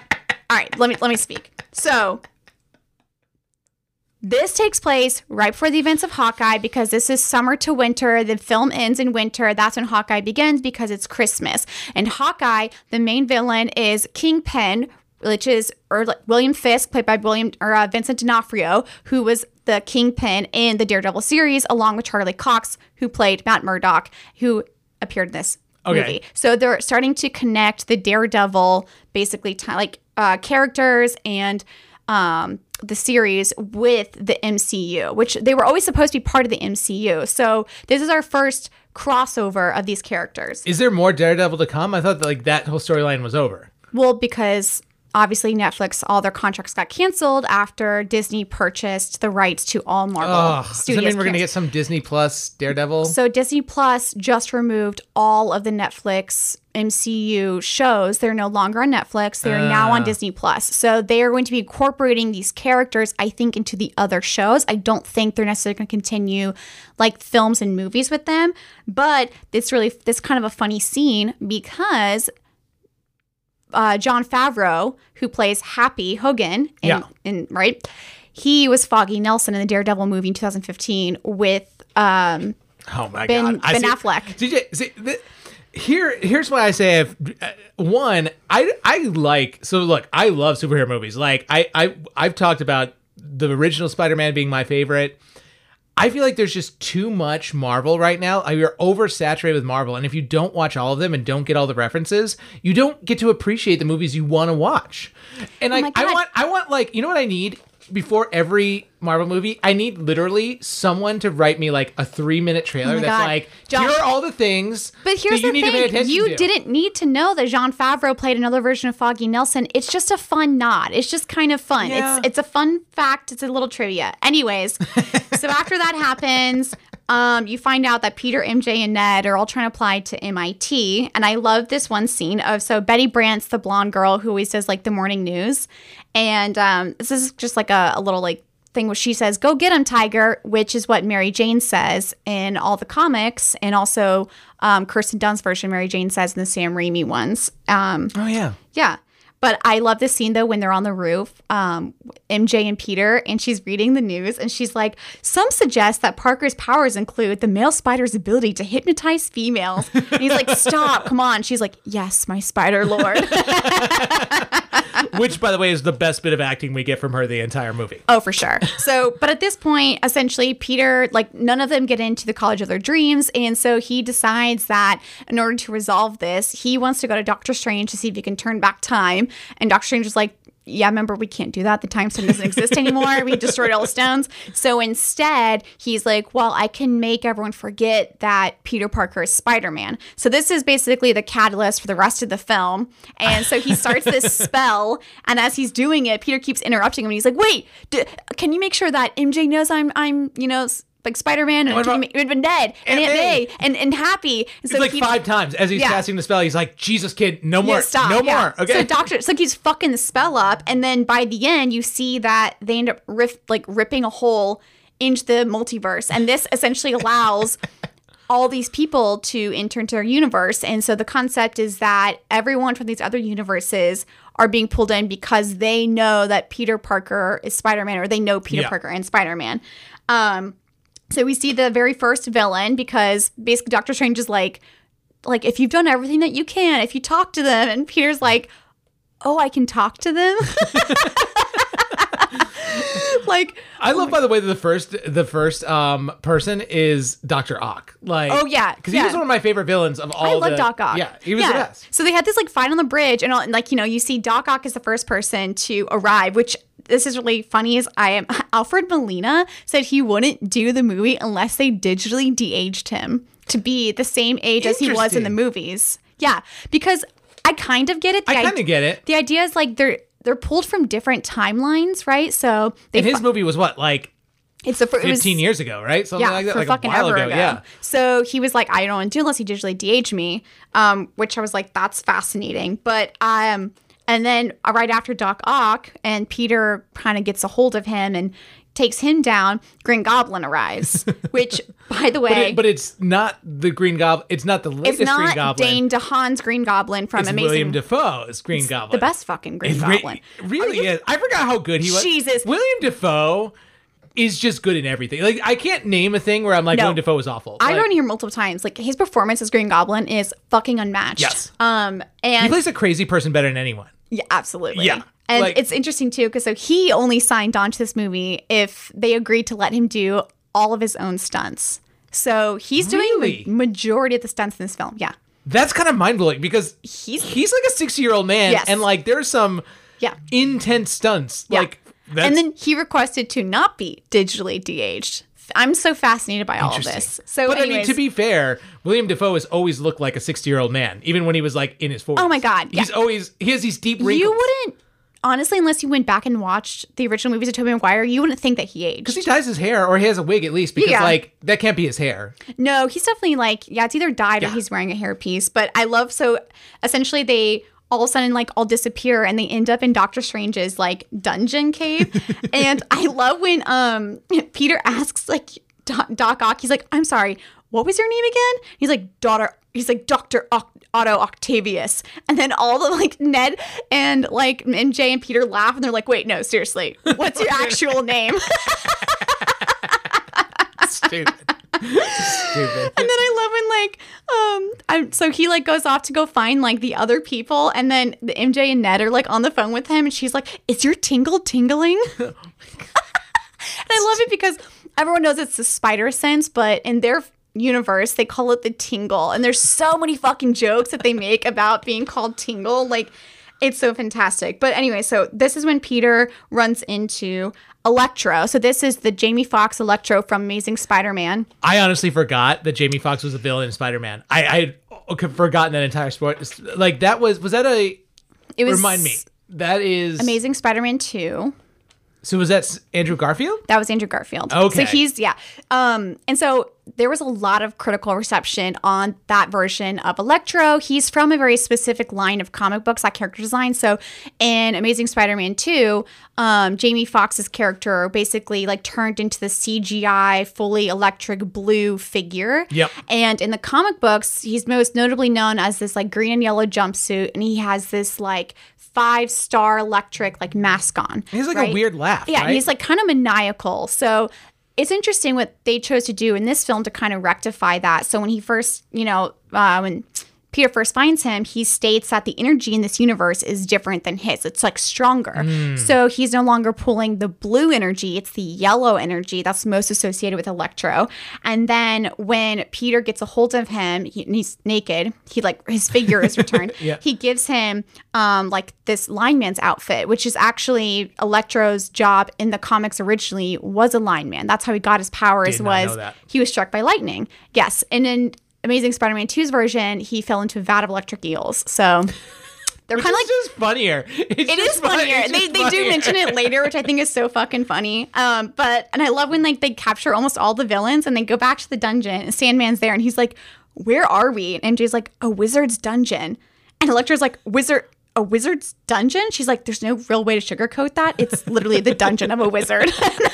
all right let me let me speak so this takes place right before the events of Hawkeye because this is summer to winter. The film ends in winter. That's when Hawkeye begins because it's Christmas. And Hawkeye, the main villain, is Kingpin, which is or like William Fisk, played by William or uh, Vincent D'Onofrio, who was the Kingpin in the Daredevil series, along with Charlie Cox, who played Matt Murdock, who appeared in this Okay. movie. So they're starting to connect the Daredevil, basically, t- like uh, characters and um, the series with the MCU, which they were always supposed to be part of the MCU. So this is our first crossover of these characters. Is there more Daredevil to come? I thought that, like that whole storyline was over. Well, because obviously Netflix, all their contracts got canceled after Disney purchased the rights to all Marvel Oh, does that mean we're gonna get some Disney Plus Daredevil? So Disney Plus just removed all of the Netflix MCU shows. They're no longer on Netflix. They're now on Ah. Disney Plus. So they are going to be incorporating these characters, I think, into the other shows. I don't think they're necessarily going to continue like films and movies with them. But it's really this kind of a funny scene because uh, Jon Favreau, who plays Happy Hogan, in, Yeah. in right, he was Foggy Nelson in the Daredevil movie in 2015 with um, oh my Ben- god, I Ben see- Affleck. CJ, see, th- here, here's why I say. If uh, one, I I like so look, I love superhero movies. Like I I I've talked about the original Spider-Man being my favorite. I feel like there's just too much Marvel right now. I- You're oversaturated with Marvel, and if you don't watch all of them and don't get all the references, you don't get to appreciate the movies you want to watch. And Oh my I want, I want like, you know what I need before every Marvel movie? I need literally someone to write me like a three minute oh trailer Oh that's God. like, Josh- here are all the things. But here's that you the need to pay thing: you to. didn't need to know that Jean Favreau played another version of Foggy Nelson. It's just a fun nod. It's just kind of fun. Yeah. It's it's a fun fact. It's a little trivia. Anyways, so after that happens, um, you find out that Peter, MJ, and Ned are all trying to apply to MIT. And I love this one scene of so Betty Brant's the blonde girl who always does like the morning news, and um, this is just like a, a little like thing where she says, "Go get him, Tiger," which is what Mary Jane says in all the comics, and also um, Kirsten Dunst's version, Mary Jane says in the Sam Raimi ones. Um, Oh yeah. yeah. But I love this scene though when they're on the roof, um, MJ and Peter, and she's reading the news and she's like, Some suggest that Parker's powers include the male spider's ability to hypnotize females. And he's like, Stop, come on. She's like, Yes, my spider lord. Which, by the way, is the best bit of acting we get from her the entire movie. Oh, for sure. So, but at this point, essentially, Peter, like, none of them get into the college of their dreams. And so he decides that in order to resolve this, he wants to go to Doctor Strange to see if he can turn back time. And Doctor Strange is like, yeah, remember, we can't do that. The time stone doesn't exist anymore. We destroyed all the stones. So instead, he's like, well, I can make everyone forget that Peter Parker is Spider Man. So this is basically the catalyst for the rest of the film. And so he starts this spell. And as he's doing it, Peter keeps interrupting him. And he's like, wait, d- can you make sure that MJ knows I'm, I'm, you know, s- like Spider Man and What can you about make- and Ned and Aunt Aunt May? May and, and Happy. And It's like he- five times as he's Yeah. casting the spell. He's like, "Jesus, kid, no more, yeah, stop. no yeah. more." Okay. So doctor, it's like he's fucking the spell up, and then by the end, you see that they end up riff, like ripping a hole into the multiverse, and this essentially allows all these people to enter into our universe. And so the concept is that everyone from these other universes are being pulled in because they know that Peter Parker is Spider Man, or they know Peter. Parker and Spider Man. Um, so we see the very first villain because basically Doctor Strange is like, like if you've done everything that you can, if you talk to them, and Peter's like, oh, I can talk to them. like, I love, by the way, that the first the first um person is Doctor Ock. Like, Oh, yeah, because he was one of my favorite villains of all. I love the- Doc Ock. Yeah, he was the best. So they had this like fight on the bridge, and, all, and like you know, you see Doc Ock is the first person to arrive, which this is really funny. Is I am Alfred Molina said he wouldn't do the movie unless they digitally de-aged him to be the same age as he was in the movies. Yeah, because I kind of get it. The I kind of get it. The idea is like they're they're pulled from different timelines, right? So they And his fu- movie was what, like it's the fir- it was- fifteen years ago, right? Something yeah, like that, for like fucking a while ever ago. ago. Yeah. So he was like, I don't want to do unless he digitally de-age me, um, which I was like, that's fascinating. But um, and then uh, right after Doc Ock and Peter kind of gets a hold of him and takes him down, Green Goblin arrives. which, by the But, way, it, but it's not the Green Goblin. It's not the latest it's not Green not Goblin. Dane DeHaan's Green Goblin from it's Amazing. William Dafoe's Green Goblin. the best fucking Green It's re- Goblin. really is. I forgot how good he was. Jesus. William Dafoe is just good in everything. Like I can't name a thing where I'm like No. William Dafoe is awful. I Like, in here multiple times. Like his performance as Green Goblin is fucking unmatched. Yes. Um, and he plays a crazy person better than anyone. Yeah, absolutely. Yeah, And like- it's interesting too, because so he only signed on to this movie if they agreed to let him do all of his own stunts. So he's doing Really? the majority of the stunts in this film. Yeah. That's kind of mind blowing because He's- he's like a 60 year old man, Yes. and like there's some Yeah. intense stunts. Yeah. Like that's, and then he requested to not be digitally de-aged. I'm so fascinated by all of this. So, but I mean, to be fair, William Dafoe has always looked like a 60 year old man, even when he was like in his 40s. Oh my God, He's yeah. always, he has these deep wrinkles. you wouldn't honestly, unless you went back and watched the original movies of Tobey Maguire, you wouldn't think that he aged. Because he dyes his hair or he has a wig at least, because Yeah. like that can't be his hair. No, he's definitely like, yeah, it's either dyed or he's wearing a hairpiece. But I love so essentially they all of a sudden like all disappear and they end up in Doctor Strange's like dungeon cave. and I love when um Peter asks like Doc, Doc Ock, he's like, I'm sorry, what was your name again? He's like, daughter. He's like Doctor Otto Octavius, and then all the like Ned and like MJ and Peter laugh, and they're like, "Wait, no, seriously, what's your actual name?" Stupid. Stupid. And then I love when like um I'm so he like goes off to go find like the other people and then the MJ and Ned are like on the phone with him and she's like, Is your tingle tingling? and I love it because everyone knows it's the spider sense, but in their universe they call it the tingle. And there's so many fucking jokes that they make about being called tingle. Like it's so fantastic. But anyway, so this is when Peter runs into Electro. So this is the Jamie Foxx Electro from Amazing Spider-Man. I honestly forgot that Jamie Foxx was a villain in Spider Man. I I had forgotten that entire sport. Like that was was that a It was remind me that is Amazing Spider-Man 2. So was that Andrew Garfield? That was Andrew Garfield. Okay. So he's yeah. Um and so there was a lot of critical reception on that version of Electro. He's from a very specific line of comic books, that character design. So in Amazing Spider-Man 2, um, Jamie Foxx's character basically like turned into the CGI fully electric blue figure. Yep. And in the comic books, he's most notably known as this like green and yellow jumpsuit, and he has this like five star electric like mask on. He's has like a weird laugh. Yeah, right? he's like kind of maniacal. So it's interesting what they chose to do in this film to kind of rectify that. So when he first, you know, uh, when Peter first finds him, he states that the energy in this universe is different than his. It's like stronger. So he's no longer pulling the blue energy, it's the yellow energy that's most associated with Electro. And then when Peter gets a hold of him, he, and he's naked, he like his figure is returned. Yeah. He gives him um like this lineman's outfit, which is actually Electro's job in the comics originally was a lineman. That's how he got his powers was he was struck by lightning. Yes. And in Amazing Spider-Man 2's version, he fell into a vat of electric eels. So they're kind of like just funnier. It's it is just fun- funnier. They, they do mention it later, which I think is so fucking funny. Um, but and I love when like they capture almost all the villains and they go back to the dungeon and Sandman's there and he's like, "Where are we?" And MJ's like, "A wizard's dungeon," and Electro's like, "Wizard." A wizard's dungeon? She's like, there's no real way to sugarcoat that. It's literally the dungeon of a wizard.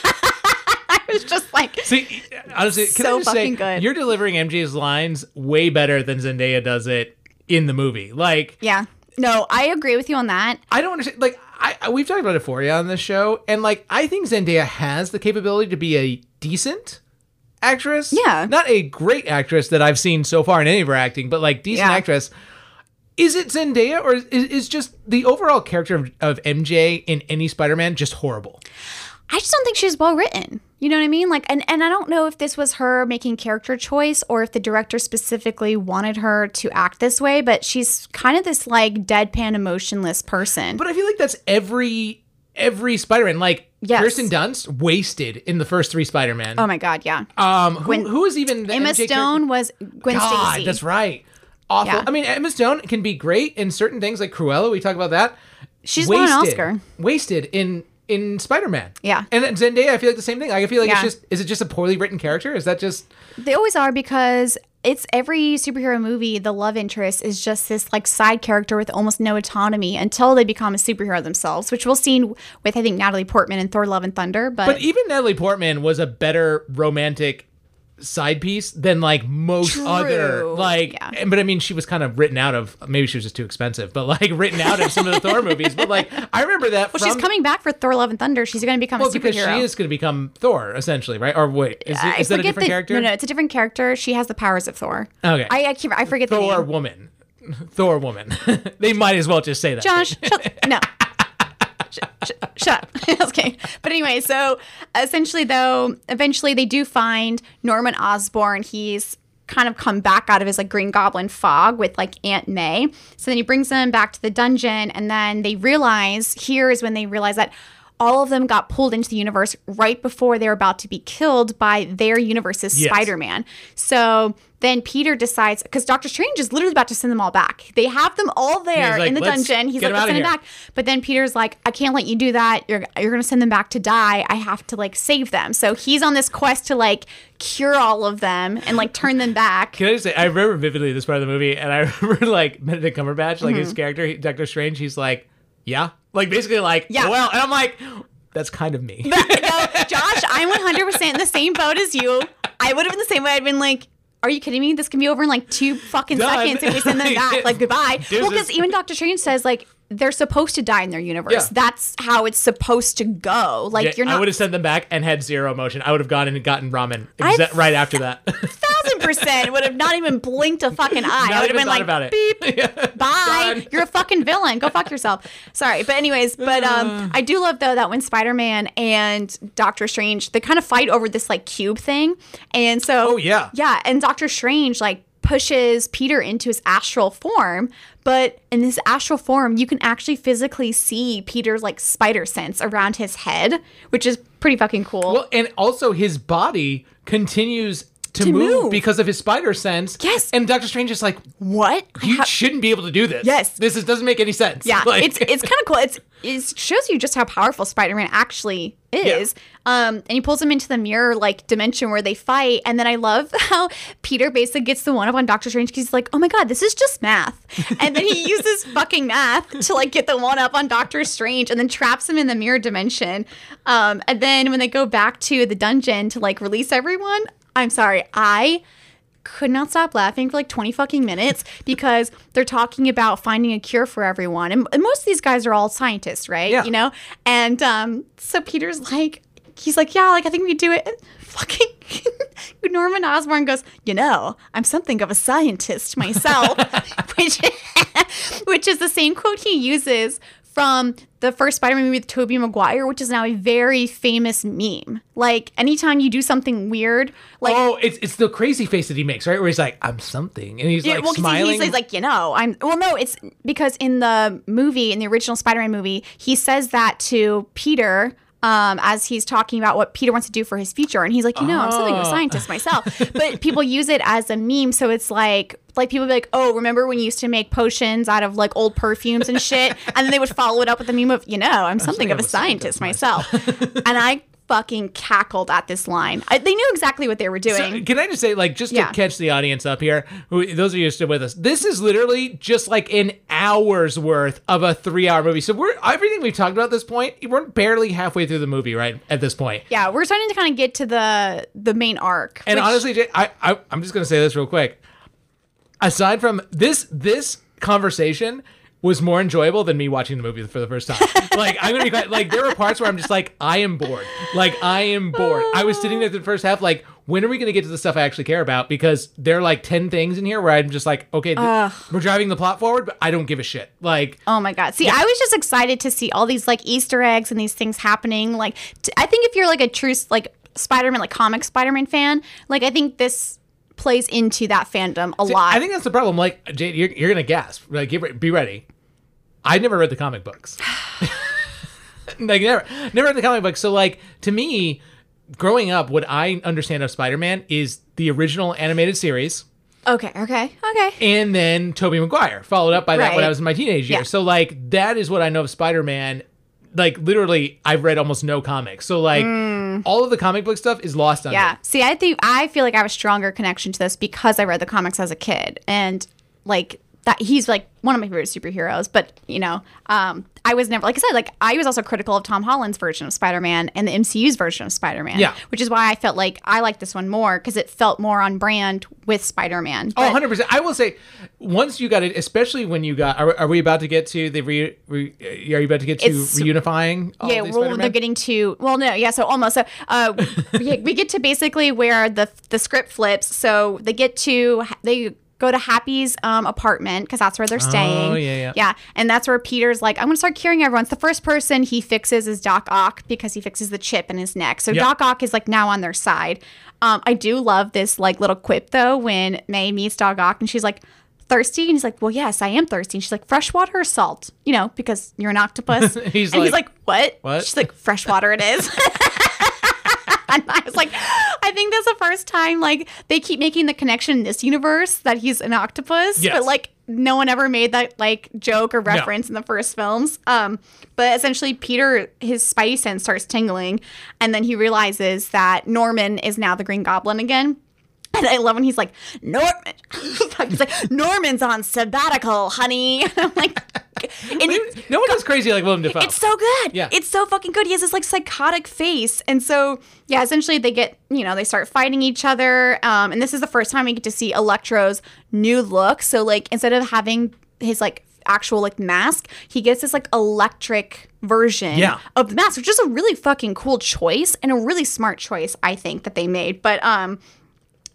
Was just like, See, honestly, can So I just say, good. you're delivering MJ's lines way better than Zendaya does it in the movie. Like, yeah. No, I agree with you on that. I don't understand. Like, I, I we've talked about Euphoria on this show, and like, I think Zendaya has the capability to be a decent actress. Yeah. not a great actress that I've seen so far in any of her acting, but like decent Yeah. actress. Is it Zendaya, or is, is just the overall character of, of MJ in any Spider-Man just horrible? I just don't think she's well written. You know what I mean? Like, and, and I don't know if this was her making character choice or if the director specifically wanted her to act this way, but she's kind of this like deadpan, emotionless person. But I feel like that's every every Spider-Man. Like Yes. Kirsten Dunst wasted in the first three Spider-Man. oh my God, yeah. um, who, Gwen- who is even the Emma MJ Stone was Gwen God, Stacy. that's right. Awful. Yeah. I mean, Emma Stone can be great in certain things, like Cruella. We talk about that. She's won an Oscar. Wasted in in Spider-Man. Yeah. And then Zendaya, I feel like the same thing. I feel like it's just is it just a poorly written character? Is that just They always are because it's every superhero movie, the love interest is just this like side character with almost no autonomy until they become a superhero themselves, which we'll see with I think Natalie Portman in Thor Love and Thunder. But, But even Natalie Portman was a better romantic side piece than like most True. other like Yeah. Eh, but I mean she was kind of written out of maybe she was just too expensive but like written out of some of the Thor movies but like I remember that well, she's coming back for Thor Love and Thunder. She's going to become well a because she is going to become Thor essentially right or wait is, it, that a different the- character No, no, it's a different character. She has the powers of Thor. Okay. I I, keep, I forget the Thor woman Thor woman they might as well just say that Josh, shut, no. Sh- sh- Shut up. okay. But anyway, so essentially, though, eventually they do find Norman Osborn. He's kind of come back out of his like Green Goblin fog with like Aunt May. So then he brings them back to the dungeon, and then they realize here is when they realize that all of them got pulled into the universe right before they're about to be killed by their universe's Yes. Spider-Man. So then Peter decides because Doctor Strange is literally about to send them all back. They have them all there like, in the dungeon. He's like, let's send them back. But then Peter's like, I can't let you do that. You're you're gonna send them back to die. I have to like save them. So he's on this quest to like cure all of them and like turn them back. Can I just say, I remember vividly this part of the movie, and I remember like Benedict Cumberbatch, like Mm-hmm. his character, Doctor Strange, he's like, yeah, like basically like, Yeah. well, and I'm like, that's kind of me. no, Josh, I'm 100 percent in the same boat as you. I would have been the same way. I'd been like. Are you kidding me? This can be over in like two fucking Done. seconds if we send them back. Like goodbye. Well, because even Doctor Strange says like they're supposed to die in their universe. Yeah. That's how it's supposed to go. Like Yeah, you're not. I would have sent them back and had zero emotion. I would have gone and gotten ramen exa- right after that. thousand percent would have not even blinked a fucking eye. I would have been like, about it. beep, bye. Done. You're a fucking villain. Go fuck yourself. Sorry, but anyways, but um, I do love though that when Spider Man and Doctor Strange they kind of fight over this like cube thing, and so Oh, yeah. yeah, and Doctor Strange like pushes Peter into his astral form. But in this astral form, you can actually physically see Peter's like spider sense around his head, which is pretty fucking cool. well, and also his body continues to, To move, move. because of his spider sense. Yes. And Doctor Strange is like, What? You ha- shouldn't be able to do this. Yes. This is, doesn't make any sense. Yeah, Like- it's it's kind of cool. It's it shows you just how powerful Spider-Man actually is. Um, and he pulls him into the mirror like dimension where they fight. And then I love how Peter basically gets the one up on Doctor Strange because he's like, "Oh my god, this is just math." And then he uses fucking math to like get the one up on Doctor Strange, and then traps him in the mirror dimension. Um, and then when they go back to the dungeon to like release everyone, I'm sorry, I could not stop laughing for like 20 fucking minutes because they're talking about finding a cure for everyone. And, and most of these guys are all scientists, right? Yeah. You know? And um, so Peter's like, he's like, yeah, like I think we do it. And fucking Norman Osborn goes, you know, I'm something of a scientist myself, which, which is the same quote he uses from the first Spider-Man movie with Tobey Maguire, which is now a very famous meme. Like anytime you do something weird, like oh, it's it's the crazy face that he makes, right? Where he's like, I'm something. And he's like well, smiling. He's, like, you know, I'm. Well, no, it's because in the movie, in the original Spider-Man movie, he says that to Peter. Um, as he's talking about what Peter wants to do for his future, and he's like, you know, I'm something of a Oh. scientist myself. but people use it as a meme, so it's like, like people be like, oh, remember when you used to make potions out of like old perfumes and shit, and then they would follow it up with the meme of, you know, I'm something of a scientist myself, and I fucking cackled at this line. I, they knew exactly what they were doing. So, can I just say, like, just Yeah. to catch the audience up here, who, those of you who are still with us, this is literally just like an hour's worth of a three-hour movie. So we're everything we've talked about at this point, we're barely halfway through the movie, right? At this point, yeah, we're starting to kind of get to the the main arc. and which- honestly, Jay, I, I I'm just gonna say this real quick. Aside from this, this conversation was more enjoyable than me watching the movie for the first time. like I'm gonna be quite- like there were parts where I'm just like I am bored. Like I am bored. I was sitting there the first half like when are we gonna get to the stuff I actually care about? Because there are like ten things in here where I'm just like okay, th- we're driving the plot forward, but I don't give a shit. Like Oh my god! See, I was just excited to see all these like Easter eggs and these things happening. Like, t- I think if you're like a true like Spider-Man, like comic Spider-Man fan, like I think this plays into that fandom a See, lot. I think that's the problem. Like Jade, you're, you're gonna gasp. Like get re- be ready. I never read the comic books. like never never read the comic books. So like to me, growing up, what I understand of Spider-Man is the original animated series. okay, okay, okay. and then Tobey Maguire, followed up by that when I was in my teenage years. Yeah. So like that is what I know of Spider-Man. Like literally, I've read almost no comics. So like all of the comic book stuff is lost on Mm. Yeah. me. See, I think I feel like I have a stronger connection to this because I read the comics as a kid, and like that he's like one of my favorite superheroes. But you know, um, I was never like I said, like I was also critical of Tom Holland's version of Spider-Man and the MCU's version of Spider-Man. Yeah. which is why I felt like I liked this one more because it felt more on brand with Spider-Man. Oh, 100%. I will say, once you got it, especially when you got, are, are we about to get to the re, re are you about to get to reunifying? all yeah, these well, they're getting to well, no, yeah, so almost. So uh, we, we get to basically where the the script flips. So they get to they go to Happy's um, apartment because that's where they're staying. Oh, yeah, yeah. yeah, and that's where Peter's like, I'm gonna start curing everyone. It's the first person he fixes is Doc Ock because he fixes the chip in his neck. So Yep. Doc Ock is like now on their side. Um, I do love this like little quip though when May meets Doc Ock and she's like. Thirsty and he's like, well, yes, I am thirsty. And she's like, fresh water or salt? You know, because you're an octopus. He's and he's like, like, what? "What?" She's like, fresh water it is. and I was like, I think that's the first time like they keep making the connection in this universe that he's an octopus, Yes. but like no one ever made that like joke or reference in the first films. Um, but essentially, Peter his spidey sense starts tingling, and then he realizes that Norman is now the Green Goblin again. And I love when he's like, Norman. he's like, Norman's on sabbatical, honey. And I'm like, and no one is crazy like Willem Dafoe. it's so good. Yeah. It's so fucking good. He has this like psychotic face. And so, yeah, essentially they get, you know, they start fighting each other. Um, and this is the first time we get to see Electro's new look. So, like, instead of having his like actual like mask, he gets this like electric version Yeah. of the mask, which is a really fucking cool choice and a really smart choice, I think, that they made. But, um,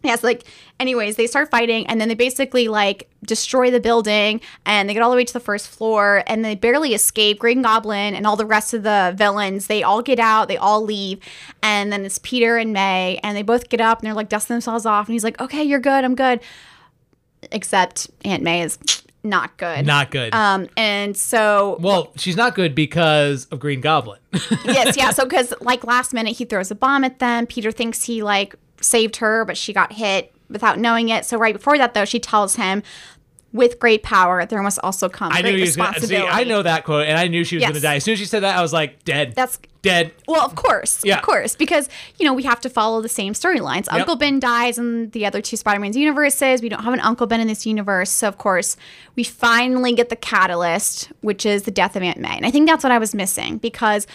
yeah, so like, anyways, they start fighting and then they basically like destroy the building and they get all the way to the first floor and they barely escape. Green Goblin and all the rest of the villains, they all get out, they all leave. And then it's Peter and May and they both get up and they're like dusting themselves off. And he's like, okay, you're good, I'm good. Except Aunt May is not good. Not good. Um, and so well, she's not good because of Green Goblin. yes, yeah. So because like last minute he throws a bomb at them. Peter thinks he like saved her, but she got hit without knowing it. So right before that, though, she tells him, "With great power, there must also come I great knew going to see. responsibility." I know that quote, and I knew she was Yes. going to die. As soon as she said that, I was like, dead. That's dead. Well, of course. Yeah. Of course. Because, you know, we have to follow the same storylines. Yep. Uncle Ben dies in the other two Spider Man's universes. We don't have an Uncle Ben in this universe. So, of course, we finally get the catalyst, which is the death of Aunt May. And I think that's what I was missing because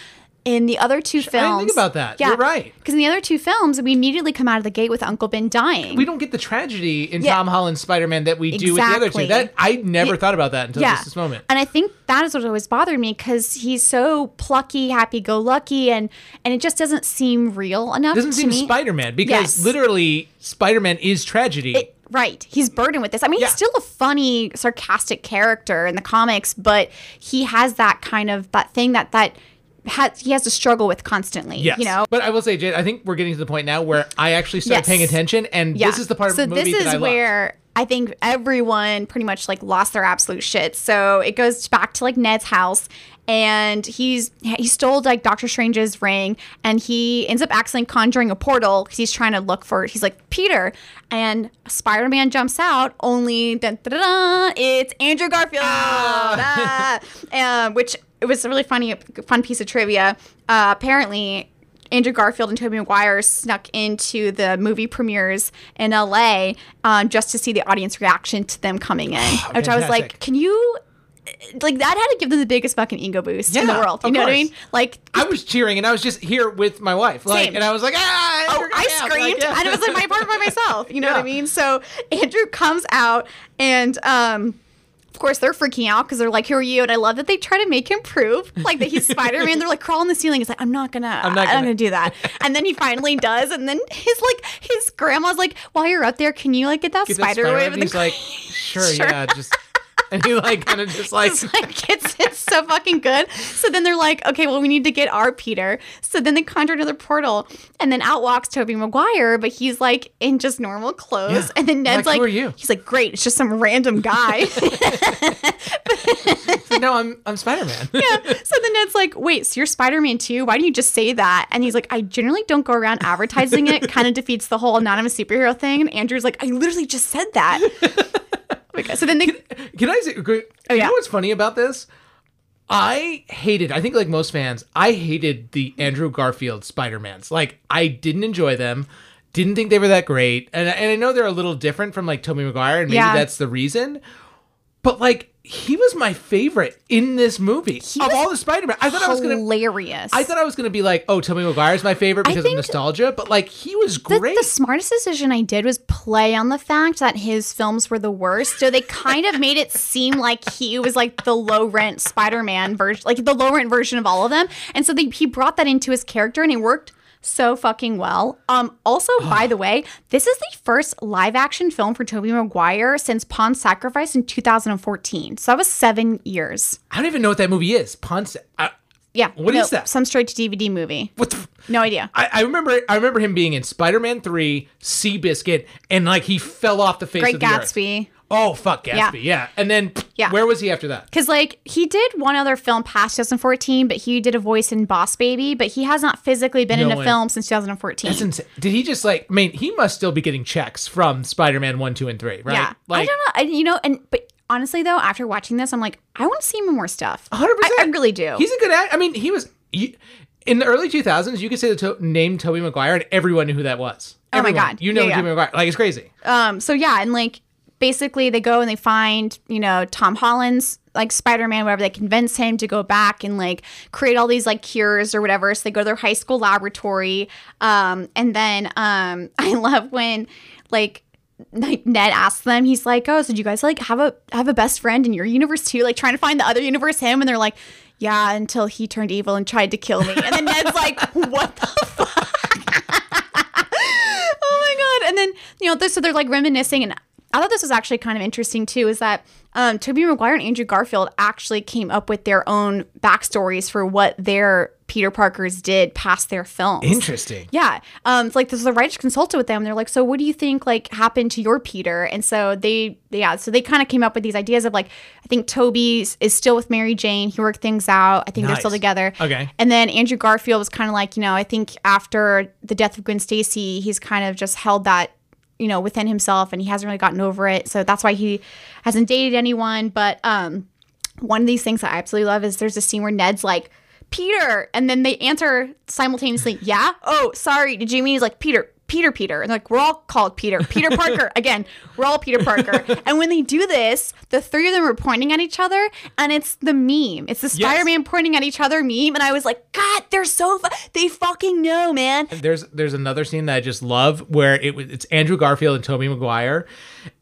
in the other two films. didn't think about that. Yeah, You're right. Because in the other two films, we immediately come out of the gate with Uncle Ben dying. We don't get the tragedy in Yeah. Tom Holland's Spider Man that we do with the other two. That I never Yeah. thought about that until just this moment. And I think that is what always bothered me because he's so plucky, happy go lucky, and and it just doesn't seem real enough. It doesn't seem me. Spider Man because Yes. literally Spider Man is tragedy. It- right. He's burdened with this. I mean, Yeah. he's still a funny, sarcastic character in the comics, but he has that kind of that thing that that has he has to struggle with constantly. Yes. You know. But I will say, Jade, I think we're getting to the point now where I actually started Yes. paying attention, and Yeah. this is the part so of the movie this is that I love. where I think everyone pretty much like lost their absolute shit. So it goes back to like Ned's house and he's he stole like Doctor Strange's ring and he ends up accidentally conjuring a portal because he's trying to look for he's like Peter and Spider-Man jumps out only dun, it's Andrew Garfield Ah. Uh, which it was a really funny fun piece of trivia uh, apparently Andrew Garfield and Tobey Maguire snuck into the movie premieres in LA um, just to see the audience reaction to them coming in. which I was like, can you like that had to give them the biggest fucking ego boost in the world. You know what I mean? Like I was cheering, and I was just here with my wife, like, Same. and I was like, ah! Oh, I screamed, like, yeah. and it was like my part by myself. You know what I mean? So Andrew comes out, and um, course they're freaking out because they're like, "Who are you?" And I love that they try to make him prove like that he's Spider Man. They're like crawling the ceiling. He's like, "I'm not gonna, I'm not gonna." gonna do that." And then he finally does, and then his like his grandma's like, "While you're up there, can you like get that Get spider web?" the He's like, sure, yeah, just, and he like kind of just like, It's like it's, it's so fucking good. So then they're like, okay, well, we need to get our Peter. So then they conjure another portal, and then out walks Tobey Maguire, but he's like in just normal clothes. Yeah. And then Ned's Like, like, who are you? He's like, great, it's just some random guy. no, I'm I'm Spider Man. yeah. So then Ned's like, wait, so you're Spider Man too? Why do you just say that? And he's like, I generally don't go around advertising it. kind of defeats the whole anonymous superhero thing. And Andrew's like, I literally just said that. God. So then they. Can I say? Oh, yeah. you know what's funny about this? I hated. I think like most fans, I hated the Andrew Garfield Spider Mans. Like I didn't enjoy them. Didn't think they were that great, and and I know they're a little different from like Tobey Maguire, and maybe Yeah. that's the reason. But like he was my favorite in this movie of all the Spider Man. I thought I was gonna. hilarious. I thought I was gonna be like, oh, Tobey Maguire's my favorite because of nostalgia, but like he was The, great. the smartest decision I did was play on the fact that his films were the worst. So they kind of made it seem like he was like the low rent Spider Man version, like the low rent version of all of them. And so they, he brought that into his character and it worked so fucking well. Um, also, by the way, this is the first live action film for Tobey Maguire since Pawn's Sacrifice in 2014. So that was seven years. I don't even know what that movie is. Ponce. I, Yeah. What What is that? Some straight to DVD movie. what the? No idea. I, I remember I remember him being in Spider-Man 3, Seabiscuit, and like he fell off the face Great of the earth. Oh fuck Gatsby, yeah. And then Yeah. where was he after that? Because, like, he did one other film past 2014, but he did a voice in Boss Baby, but he has not physically been in No a way. film since 2014. That's insane. Did he just like I mean, he must still be getting checks from Spider-Man 1, 2, and 3, right? Yeah. Like I don't know. I, you know, and, but honestly, though, after watching this, I'm like, I want to see him in more stuff. 100%. I, I really do. He's a good act. I mean, he was you, in the early 2000s, you could say the to- name Tobey Maguire and everyone knew who that was. Oh my God. You know Yeah, yeah. Tobey Maguire. Like it's crazy. um, so yeah, and like, basically, they go and they find, you know, Tom Holland's like Spider Man, whatever. They convince him to go back and like create all these like cures or whatever. So they go to their high school laboratory. Um, and then um, I love when like like Ned asks them, he's like, "Oh, so do you guys like have a have a best friend in your universe too? Like trying to find the other universe him?" And they're like, "Yeah, until he turned evil and tried to kill me." And then Ned's like, "What the fuck?" oh my god! And then you know, so they're like reminiscing, and I thought this was actually kind of interesting too. Is that um, Tobey Maguire and Andrew Garfield actually came up with their own backstories for what their Peter Parkers did past their films. Interesting. Yeah. Um, it's like this the writers consulted with them. They're like, so what do you think like happened to your Peter? And so they, yeah, so they kind of came up with these ideas of like, I think Tobey is still with Mary Jane. He worked things out. I think they're still together. Okay. And then Andrew Garfield was kind of like, you know, I think after the death of Gwen Stacy, he's kind of just held that, you know, within himself and he hasn't really gotten over it. So that's why he hasn't dated anyone. But um, one of these things that I absolutely love is there's a scene where Ned's like, Peter, and then they answer simultaneously, yeah. Oh, sorry. Did you mean he's like Peter? Peter, Peter, and like we're all called Peter, Peter Parker. Again, we're all Peter Parker. and when they do this, the three of them are pointing at each other, and it's the meme. It's the Spider-Man pointing at each other meme, and I was like, God, they're so fu- they fucking know, man. There's there's another scene that I just love where it was it's Andrew Garfield and Tobey Maguire,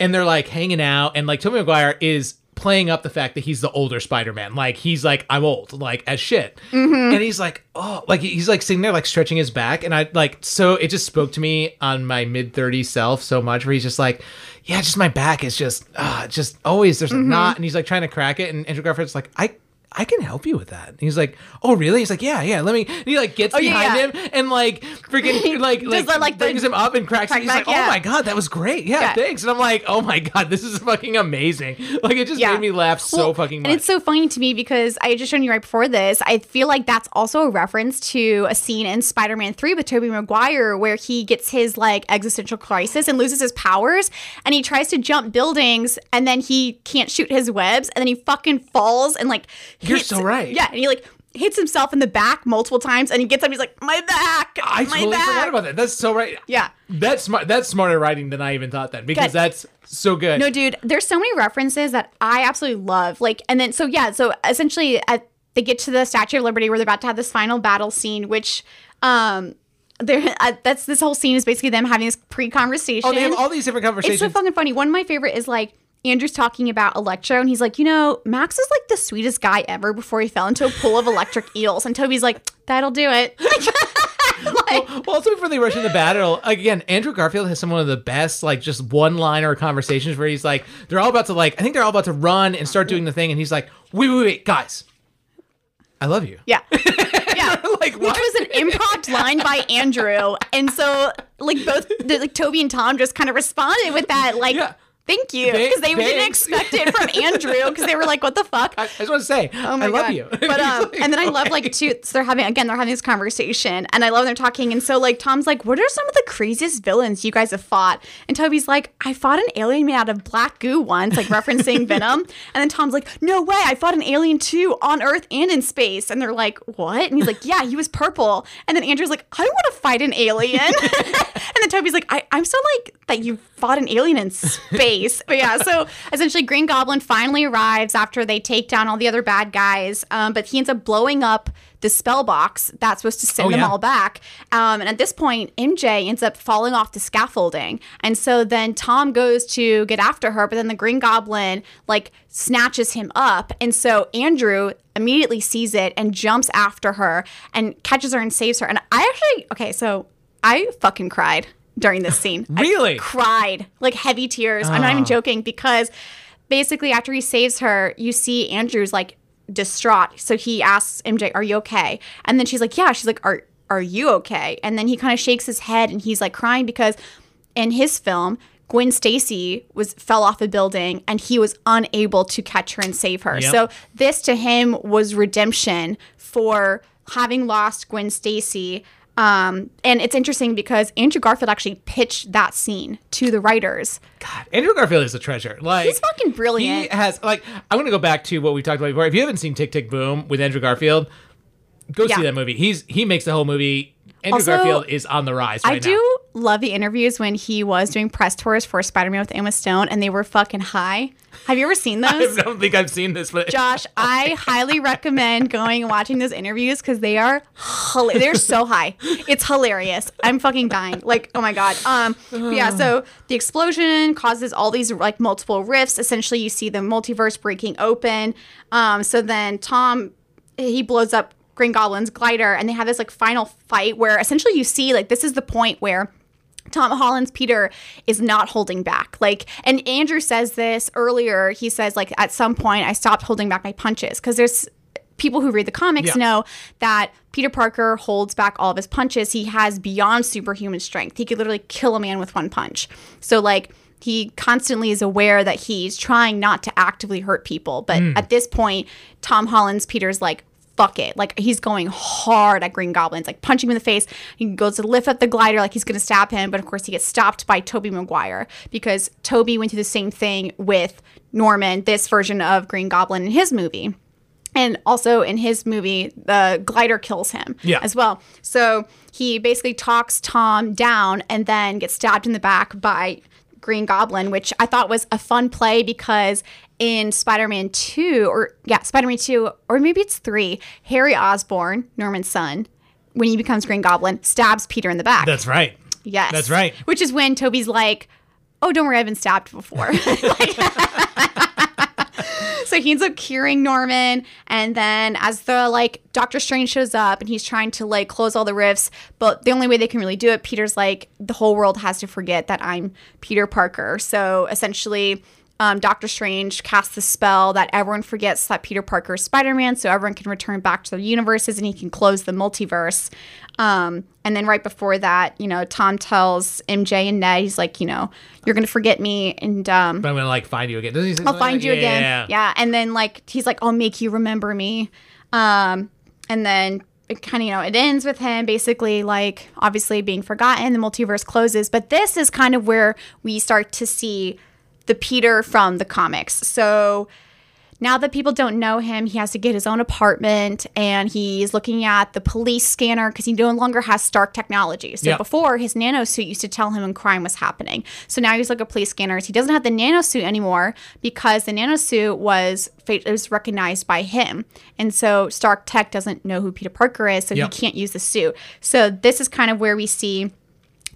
and they're like hanging out, and like Tobey Maguire is playing up the fact that he's the older Spider-Man. Like he's like I'm old, like as shit, Mm-hmm. and he's like oh, like he's like sitting there like stretching his back, and I like so it just spoke to me on my mid 30s self so much where he's just like. Yeah, just my back is just, uh, just always there's a Mm-hmm. knot, and he's like trying to crack it, and Andrew Garfield's like, I, I can help you with that. And he's like, oh really? He's like, yeah, yeah. Let me. And he like gets Oh, behind yeah. him and like freaking like like, like, the brings him up and cracks. crack He's like, back, oh yeah. oh my god, that was great. Yeah, Yeah. thanks. And I'm like, oh my god, this is fucking amazing. Like it just Yeah. made me laugh so Well, fucking much. And it's so funny to me because I just shown you right before this. I feel like that's also a reference to a scene in Spider-Man 3 with Tobey Maguire where he gets his like existential crisis and loses his powers and he tries to jump buildings and then he can't shoot his webs and then he fucking falls and like You're hits- so right. Yeah, and he like hits himself in the back multiple times and he gets up he's like my back I my totally back. forgot about that. That's so right. Yeah. That's smart. That's smarter writing than I even thought that because Good. that's so good. No, dude, there's so many references that I absolutely love. Like, and then so yeah, so essentially, at, they get to the Statue of Liberty where they're about to have this final battle scene, which um, there uh, that's this whole scene is basically them having this pre-conversation. oh, they have all these different conversations. it's so fucking funny. One of my favorite is like. Andrew's talking about Electro, and he's like, you know, Max is like the sweetest guy ever before he fell into a pool of electric eels. And Tobey's like, that'll do it. like, well, also before they rush into battle, again, Andrew Garfield has some one of the best, like, just one-liner conversations where he's like, they're all about to like, I think they're all about to run and start doing the thing, and he's like, wait, wait, wait, guys, I love you. yeah. Yeah. Like, Which what? was an improv line by Andrew. And so, like, both the, like Tobey and Tom just kind of responded with that, like, Yeah. Thank you. Because they didn't expect it from Andrew because they were like, what the fuck? I, I just want to say, Oh my I love God. you. But um, and then I love like too. So they're having again. They're having this conversation, and I love when they're talking. And so like Tom's like, "What are some of the craziest villains you guys have fought?" And Tobey's like, "I fought an alien made out of black goo once, like referencing Venom." And then Tom's like, "No way! I fought an alien too on Earth and in space." And they're like, "What?" And he's like, "Yeah, he was purple." And then Andrew's like, "I don't want to fight an alien." and then Tobey's like, I, "I'm so like that you fought an alien in space." But yeah, so essentially, Green Goblin finally arrives after they take down all the other bad guys. Um, but he ends up blowing up the spell box that's supposed to send Oh, them yeah. all back. Um, and at this point, MJ ends up falling off the scaffolding. And so then Tom goes to get after her, but then the Green Goblin like snatches him up. And so Andrew immediately sees it and jumps after her and catches her and saves her. And I actually, okay, so I fucking cried during this scene. I Really? cried like heavy tears. I'm not even oh. joking because basically after he saves her, you see Andrew's like distraught. So he asks MJ, "Are you okay?" And then she's like, "Yeah." She's like, "Are are you okay?" And then he kind of shakes his head and he's like crying because in his film, Gwen Stacy was fell off a building and he was unable to catch her and save her. Yep. So this to him was redemption for having lost Gwen Stacy. Um, and it's interesting because Andrew Garfield actually pitched that scene to the writers. God, Andrew Garfield is a treasure. Like He's fucking brilliant. He has like I'm gonna go back to what we talked about before. If you haven't seen Tick Tick Boom with Andrew Garfield, go see that movie. He's he makes the whole movie. Andrew Also, Garfield is on the rise right I now. do love the interviews when he was doing press tours for Spider Man with Emma Stone and they were fucking high. Have you ever seen those? I don't think I've seen this, but Josh, I highly recommend going and watching those interviews because they are hilarious. they're so high. It's hilarious. I'm fucking dying. Like, oh my god. Um, yeah. So the explosion causes all these like multiple rifts. Essentially, you see the multiverse breaking open. Um, so then Tom he blows up Green Goblin's glider, and they have this like final fight where essentially you see like this is the point where Tom Holland's Peter is not holding back. Like, and Andrew says this earlier. He says, like, at some point, I stopped holding back my punches because there's people who read the comics Yeah. know that Peter Parker holds back all of his punches. He has beyond superhuman strength. He could literally kill a man with one punch. So, like, he constantly is aware that he's trying not to actively hurt people. But hmm. at this point, Tom Holland's Peter's like, fuck it. Like he's going hard at Green Goblins, like punching him in the face. He goes to lift up the glider like he's gonna stab him, but of course he gets stopped by Tobey Maguire because Tobey went through the same thing with Norman, this version of Green Goblin in his movie. And also in his movie, the glider kills him Yeah. as well. So he basically talks Tom down and then gets stabbed in the back by Green Goblin, which I thought was a fun play because in Spider Man 2, or yeah, Spider Man 2, or maybe it's 3, Harry Osborn, Norman's son, when he becomes Green Goblin, stabs Peter in the back. That's right. yes. that's right. Which is when Tobey's like, oh, don't worry, I've been stabbed before. so he ends up curing Norman, and then as the like Doctor Strange shows up and he's trying to like close all the rifts, but the only way they can really do it, Peter's like, the whole world has to forget that I'm Peter Parker. So essentially. Um, Doctor Strange casts the spell that everyone forgets that Peter Parker is Spider Man, so everyone can return back to their universes and he can close the multiverse. Um, and then right before that, you know, Tom tells MJ and Ned, he's like, you know, you're gonna forget me, and um, But I'm gonna like find you again. Doesn't he say I'll find like you that? again. Yeah. Yeah. And then like he's like, I'll make you remember me. Um, and then it kind of, you know, it ends with him basically like obviously being forgotten. The multiverse closes, but this is kind of where we start to see the Peter from the comics. So now that people don't know him, he has to get his own apartment and he's looking at the police scanner because he no longer has Stark technology. So Yep. before, his nanosuit used to tell him when crime was happening. So now he's looking at police scanners. He doesn't have the nanosuit anymore because the nanosuit was it was recognized by him. And so Stark Tech doesn't know who Peter Parker is, so Yep. he can't use the suit. So this is kind of where we see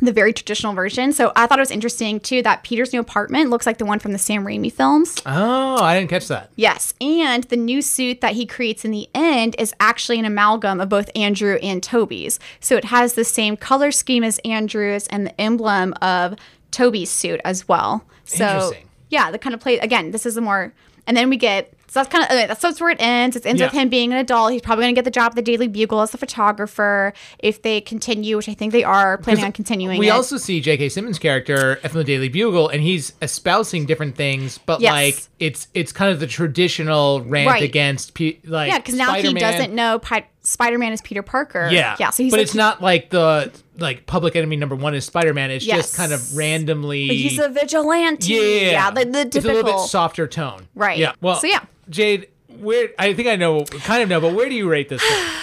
the very traditional version. So I thought it was interesting too that Peter's new apartment looks like the one from the Sam Raimi films. Oh, I didn't catch that. Yes, and the new suit that he creates in the end is actually an amalgam of both Andrew and Tobey's. So it has the same color scheme as Andrew's and the emblem of Tobey's suit as well. So Interesting. yeah, the kind of play again. This is a more, and then we get. So that's kind of okay, that's, that's where it ends. It ends with him being an adult. He's probably going to get the job at the Daily Bugle as the photographer if they continue, which I think they are planning on continuing. We it. also see J.K. Simmons' character from the Daily Bugle, and he's espousing different things, but Yes. like it's it's kind of the traditional rant Right. against like yeah, because now he doesn't know Pi- Spider-Man is Peter Parker. Yeah, yeah. So he's but like, it's not like the like public enemy number one is Spider Man. It's Yes. just kind of randomly. he's a vigilante. yeah, yeah. The, the It's a typical. little bit softer tone. Right. Yeah. Well. So, yeah. Jade, where I think I know, kind of know, but where do you rate this? Film?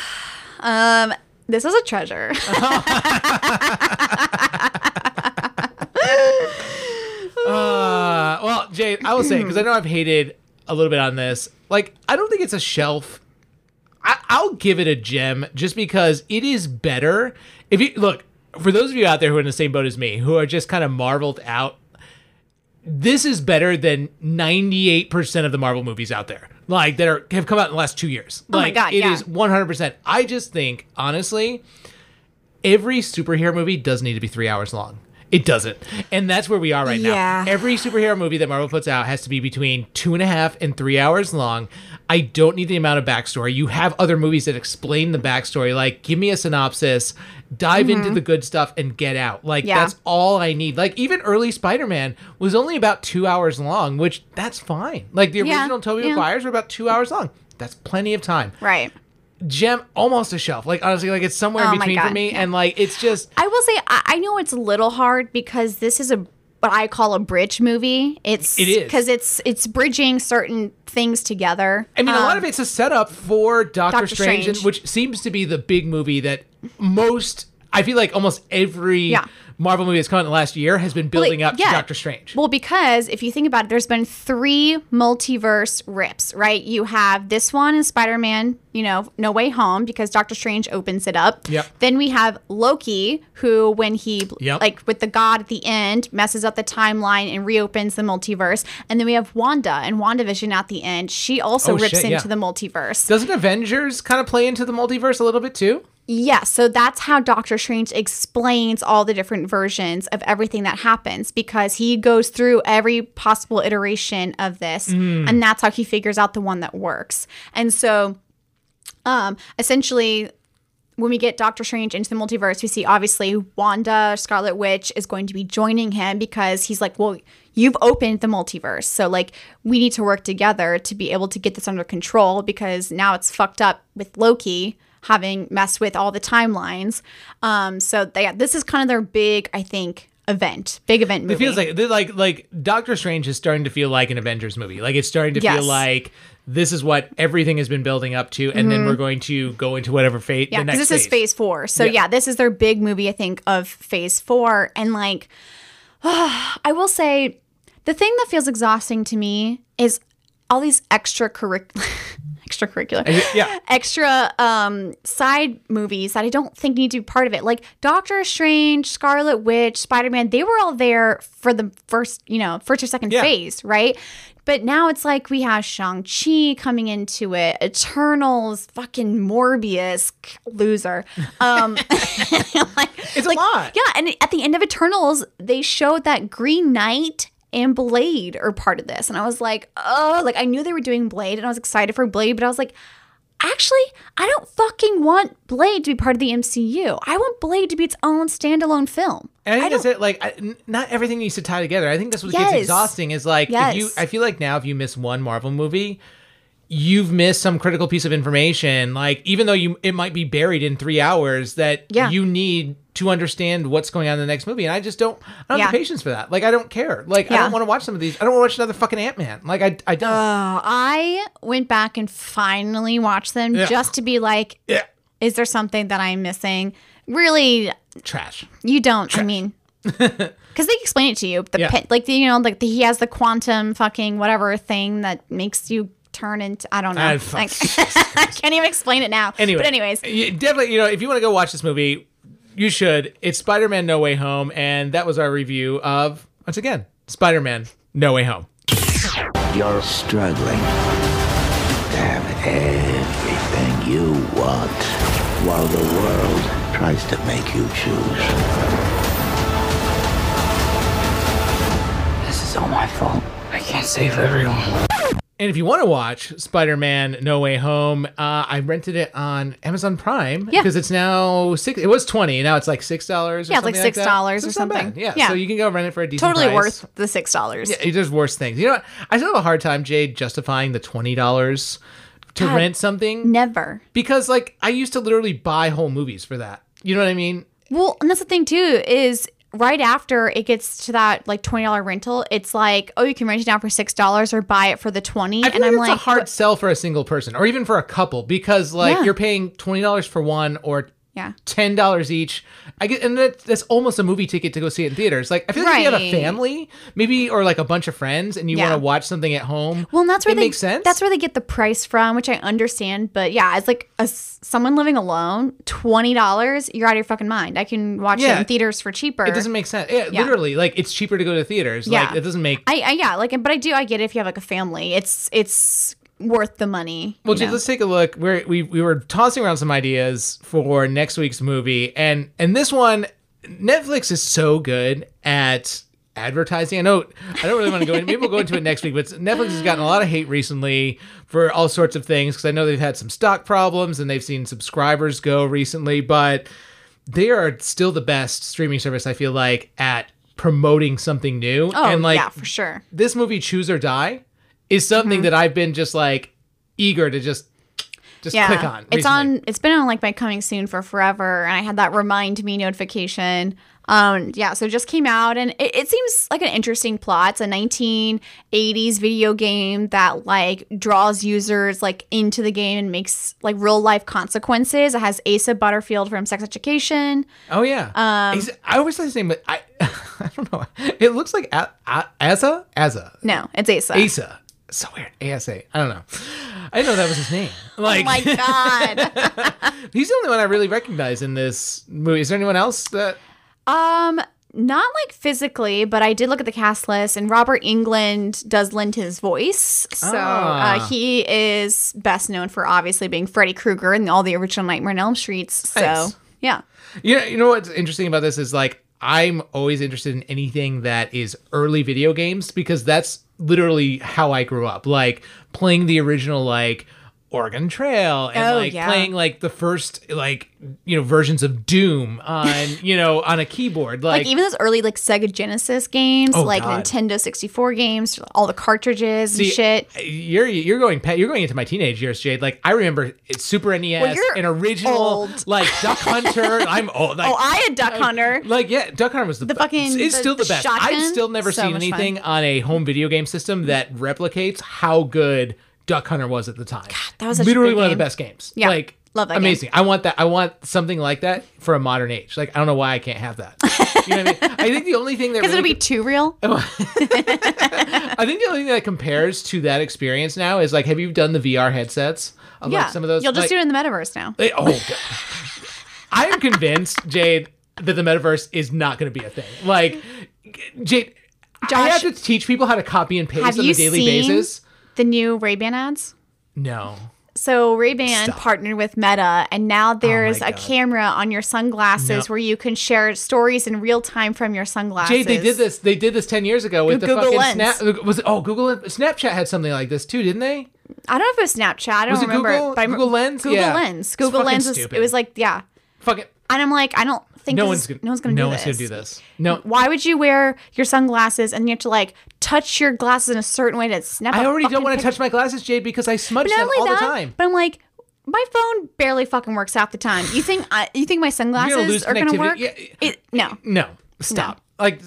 Um, this is a treasure. Uh, well, Jade, I will say because I know I've hated a little bit on this. Like, I don't think it's a shelf. I, I'll give it a gem just because it is better. If you look for those of you out there who are in the same boat as me, who are just kind of marveled out, this is better than ninety eight percent of the Marvel movies out there. Like that are have come out in the last two years. Oh my God, it yeah. is one hundred percent. I just think honestly, every superhero movie doesn't need to be three hours long. It doesn't. And that's where we are right Yeah. now. Every superhero movie that Marvel puts out has to be between two and a half and three hours long. I don't need the amount of backstory. You have other movies that explain the backstory. Like, give me a synopsis, dive into the good stuff, and get out. Like, Mm-hmm. Yeah. that's all I need. Like, even early Spider Man was only about two hours long, which that's fine. Like, the Yeah, original Tobey yeah. Maguire's were about two hours long. That's plenty of time. right. Gem, almost a shelf. Like, honestly, like, it's somewhere Oh in between for me. yeah. And, like, it's just. I will say I, I know it's a little hard because this is a what I call a bridge movie. It's It is. because it's it's bridging certain things together. I mean, a lot Um, of it's a setup for Doctor, Doctor Strange, Strange. which seems to be the big movie that most. I feel like almost every Yeah. Marvel movie that's come out in the last year has been building Like, up yeah. to Doctor Strange. Well, because if you think about it, there's been three multiverse rips, right? You have this one in Spider Man, you know, No Way Home, because Doctor Strange opens it up. Yep. Then we have Loki, who, when he, Yep. like with the god at the end, messes up the timeline and reopens the multiverse. And then we have Wanda and WandaVision at the end. She also Oh, rips shit, into yeah. the multiverse. Doesn't Avengers kind of play into the multiverse a little bit too? Yeah, so that's how Doctor Strange explains all the different versions of everything that happens because he goes through every possible iteration of this and that's how he figures out the one that works. And so um essentially when we get Doctor Strange into the multiverse, we see obviously Wanda, Scarlet Witch is going to be joining him because he's like, well, you've opened the multiverse. So, like, we need to work together to be able to get this under control because now it's fucked up with Loki having messed with all the timelines. Um, so, they, this is kind of their big, I think, event, big event movie. It feels like like like Doctor Strange is starting to feel like an Avengers movie. Like it's starting to Yes. feel like this is what everything has been building up to, and then we're going to go into whatever fate. Mm-hmm. Yeah, the because next this is phase four. So Yeah. yeah. this is their big movie, I think, of phase four. And like, I will say, the thing that feels exhausting to me is all these extracurricular, extracurricular, Yeah. extra um, side movies that I don't think need to be part of it. Like Doctor Strange, Scarlet Witch, Spider Man, they were all there for the first, you know, first or second Yeah. phase, right? But now it's like we have Shang-Chi coming into it, Eternals, fucking Morbius, loser. Um, like, It's a lot. Yeah, and at the end of Eternals, they showed that Green Knight and Blade are part of this. And I was like, oh, like I knew they were doing Blade and I was excited for Blade, but I was like, actually, I don't fucking want Blade to be part of the MCU. I want Blade to be its own standalone film. And I think I that's it. Like, I, n- not everything needs to tie together. I think that's what Yes. gets exhausting. Is like, if you. Yes. I feel like now, if you miss one Marvel movie, you've missed some critical piece of information. Like, even though you, it might be buried in three hours, that Yeah. you need to understand what's going on in the next movie. And I just don't. I don't have the patience for that. Like, I don't care. Like, I don't want to watch some of these. I don't want to watch another fucking Ant Man. Like, I, I don't. Uh, I went back and finally watched them Yeah. just to be like, yeah. is there something that I'm missing? Really, Trash. you don't. I mean, because they explain it to you. The Yeah. pin, like the, you know, like the, he has the quantum fucking whatever thing that makes you turn into. I don't know. I Like, I can't even explain it now. Anyway, but anyways, you- definitely, you know, if you want to go watch this movie, you should. It's Spider Man No Way Home, and that was our review of, once again, Spider Man No Way Home. You're struggling to have everything you want while the world tries to make you choose. This is all my fault. I can't save everyone. And if you want to watch Spider Man No Way Home, uh, I rented it on Amazon Prime Yeah. because it's now six. It was twenty, now it's like six dollars. Yeah, it's like $6 or something. Yeah, Yeah. so you can go rent it for a decent totally price. worth the six dollars. Yeah, there's worse things. You know, what? I still have a hard time, Jade, justifying the twenty dollars to God. rent something Never. because, like, I used to literally buy whole movies for that. You know what I mean? Well, and that's the thing too is right after it gets to that like twenty dollar rental, it's like oh you can rent it out for six dollars or buy it for the twenty, I and I'm like a hard sell for a single person or even for a couple because like Yeah. you're paying twenty dollars for one or yeah. ten dollars each. I get, and that, that's almost a movie ticket to go see it in theaters. Like I feel like if you have a family, maybe or like a bunch of friends, and you Yeah. want to watch something at home. Well, that's where it they makes sense. That's where they get the price from, which I understand. But yeah, as like a someone living alone, twenty dollars, you're out of your fucking mind. I can watch it in theaters for cheaper. it doesn't make sense. Yeah, Yeah. literally, like it's cheaper to go to theaters. Yeah. Like it doesn't make. I, I yeah, like, but I do. I get it if you have like a family. It's it's worth the money. Well, Jade, let's take a look. We're, we we were tossing around some ideas for next week's movie, and and this one, Netflix is so good at advertising. I know I don't really want to go into. Maybe we'll go into it next week. But Netflix has gotten a lot of hate recently for all sorts of things because I know they've had some stock problems and they've seen subscribers go recently, but they are still the best streaming service. I feel like at promoting something new. Oh and like yeah, for sure. this movie choose or die is something that i've been just like eager to just just Yeah, click on it's recently. on. It's been on like my coming soon for forever, and I had that remind me notification. Um, yeah, so it just came out, and it, it seems like an interesting plot. It's a 1980s video game that like draws users like into the game and makes like real life consequences. It has Asa Butterfield from Sex Education. oh yeah um, Is i always say the same but i i don't know it looks like a, a, asa asa No, it's Asa. asa so weird asa i don't know i didn't know that was his name like Oh my god. he's the only one i really recognize in this movie is there anyone else that Um, not like physically, but I did look at the cast list, and Robert Englund does lend his voice. So Ah. uh, he is best known for obviously being Freddy Krueger in all the original Nightmare on Elm Streets. So Nice. yeah, You know, you know what's interesting about this is like I'm always interested in anything that is early video games because that's literally how I grew up. Like playing the original like Oregon Trail and Oh, like yeah. playing like the first like you know versions of Doom on you know on a keyboard like, like, even those early like Sega Genesis games, Oh, like God. Nintendo 64 games, all the cartridges See, and shit. Uh, you're you're going you're going into my teenage years, Jade. Like I remember it's Super NES, you're an original old. like Duck Hunter. I'm old. Like, oh, I had Duck Hunter. Like yeah, Duck Hunter was the, The fucking- It's, the- still the the best. shotgun? I've still never So seen anything fun. on a home video game system that replicates how good Duck Hunter was at the time. God, that was literally one of the best games. Yeah, like love that game. amazing. I want that. I want something like that for a modern age. Like I don't know why I can't have that. You know what I mean? I think the only thing that Because really it'll be too real. I think the only thing that compares to that experience now is like, have you done the VR headsets? Of yeah, like some of those. You'll just like- do it in the metaverse now. They- oh, God. I am convinced, Jade, that the metaverse is not going to be a thing. Like, Jade, I have to teach people how to copy and paste on a daily seen basis. The new Ray Ban ads? No. So Ray Ban Stop. partnered with Meta, and now oh there's a camera on your sunglasses No. where you can share stories in real time from your sunglasses. Jade, they did this. They did this ten years ago with the Google fucking Lens. snap. Was it? Oh, Google. Snapchat had something like this too, didn't they? I don't know if it was Snapchat. I don't Was it remember. Google- Google Lens? Google Yeah. Lens. Google Lens was. stupid. It was like yeah, Fucking. and I'm like I don't think No one's gonna. no one's gonna no do one's this. gonna do this. No. Why would you wear your sunglasses and you have to like touch your glasses in a certain way to snap? I already don't want to touch my glasses, Jade, because I smudge them all that, the time. but I'm like, my phone barely fucking works half the time. You think I, you think my sunglasses gonna are gonna work? Yeah. It, no. No. Stop. Like,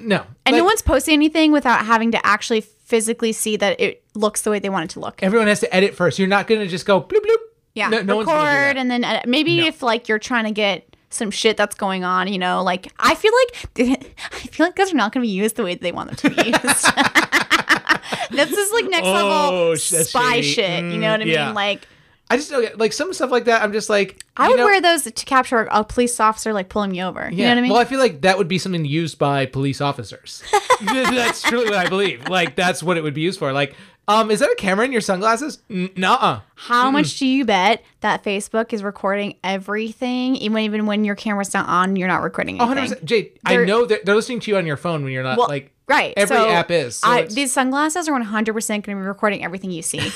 no. And Like, no one's posting anything without having to actually physically see that it looks the way they want it to look. Everyone has to edit first. You're not to just go bloop bloop. Yeah, No, no record that. and then edit. maybe No. if like you're trying to get some shit that's going on, you know, like I feel like I feel like those are not going to be used the way they want them to be used. this is like next Oh, level spy shady. shit. You know what I Mm, yeah. mean? Like I just don't get like some stuff like that. I'm just like I would know- wear those to capture a police officer like pulling me over. You Yeah. know what I mean? Well, I feel like that would be something used by police officers. that's truly what I believe. Like that's what it would be used for. Like, um, is that a camera in your sunglasses? N- Nuh-uh. How much do you bet that Facebook is recording everything, even even when your camera's not on, you're not recording anything? 100. Jade, I They're- know that they're listening to you on your phone when you're not Well, like right. Every so app is. So I, it's- these sunglasses are 100 percent going to be recording everything you see.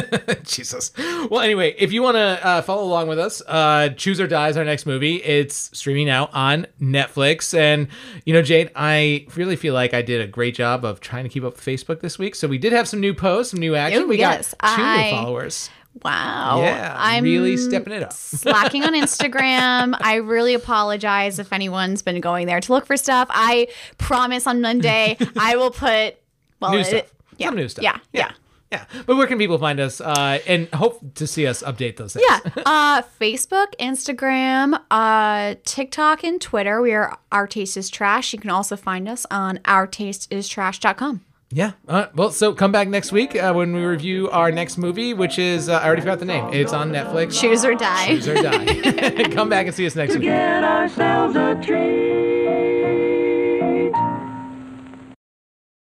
Jesus. Well, anyway, if you want to uh, follow along with us, uh, Choose or Die is our next movie. It's streaming out on Netflix. And, you know, Jade, I really feel like I did a great job of trying to keep up with Facebook this week. So we did have some new posts, some new action. Oh, we yes. got two I- new followers. Wow. Yeah, I'm really stepping it up. slacking on Instagram. I really apologize if anyone's been going there to look for stuff. I promise on Monday I will put well New it- stuff. Yeah, Some new stuff. Yeah, yeah. Yeah. But where can people find us uh, and hope to see us update those things? Yeah. Uh, Facebook, Instagram, uh, TikTok, and Twitter. We are Our Taste is Trash. You can also find us on ourtasteIstrash.com. Yeah. Uh, well, so come back next week uh, when we review our next movie, which is, uh, I already forgot the name. It's on Netflix. Choose or die. Choose or Die. come back and see us next week. Get ourselves a treat.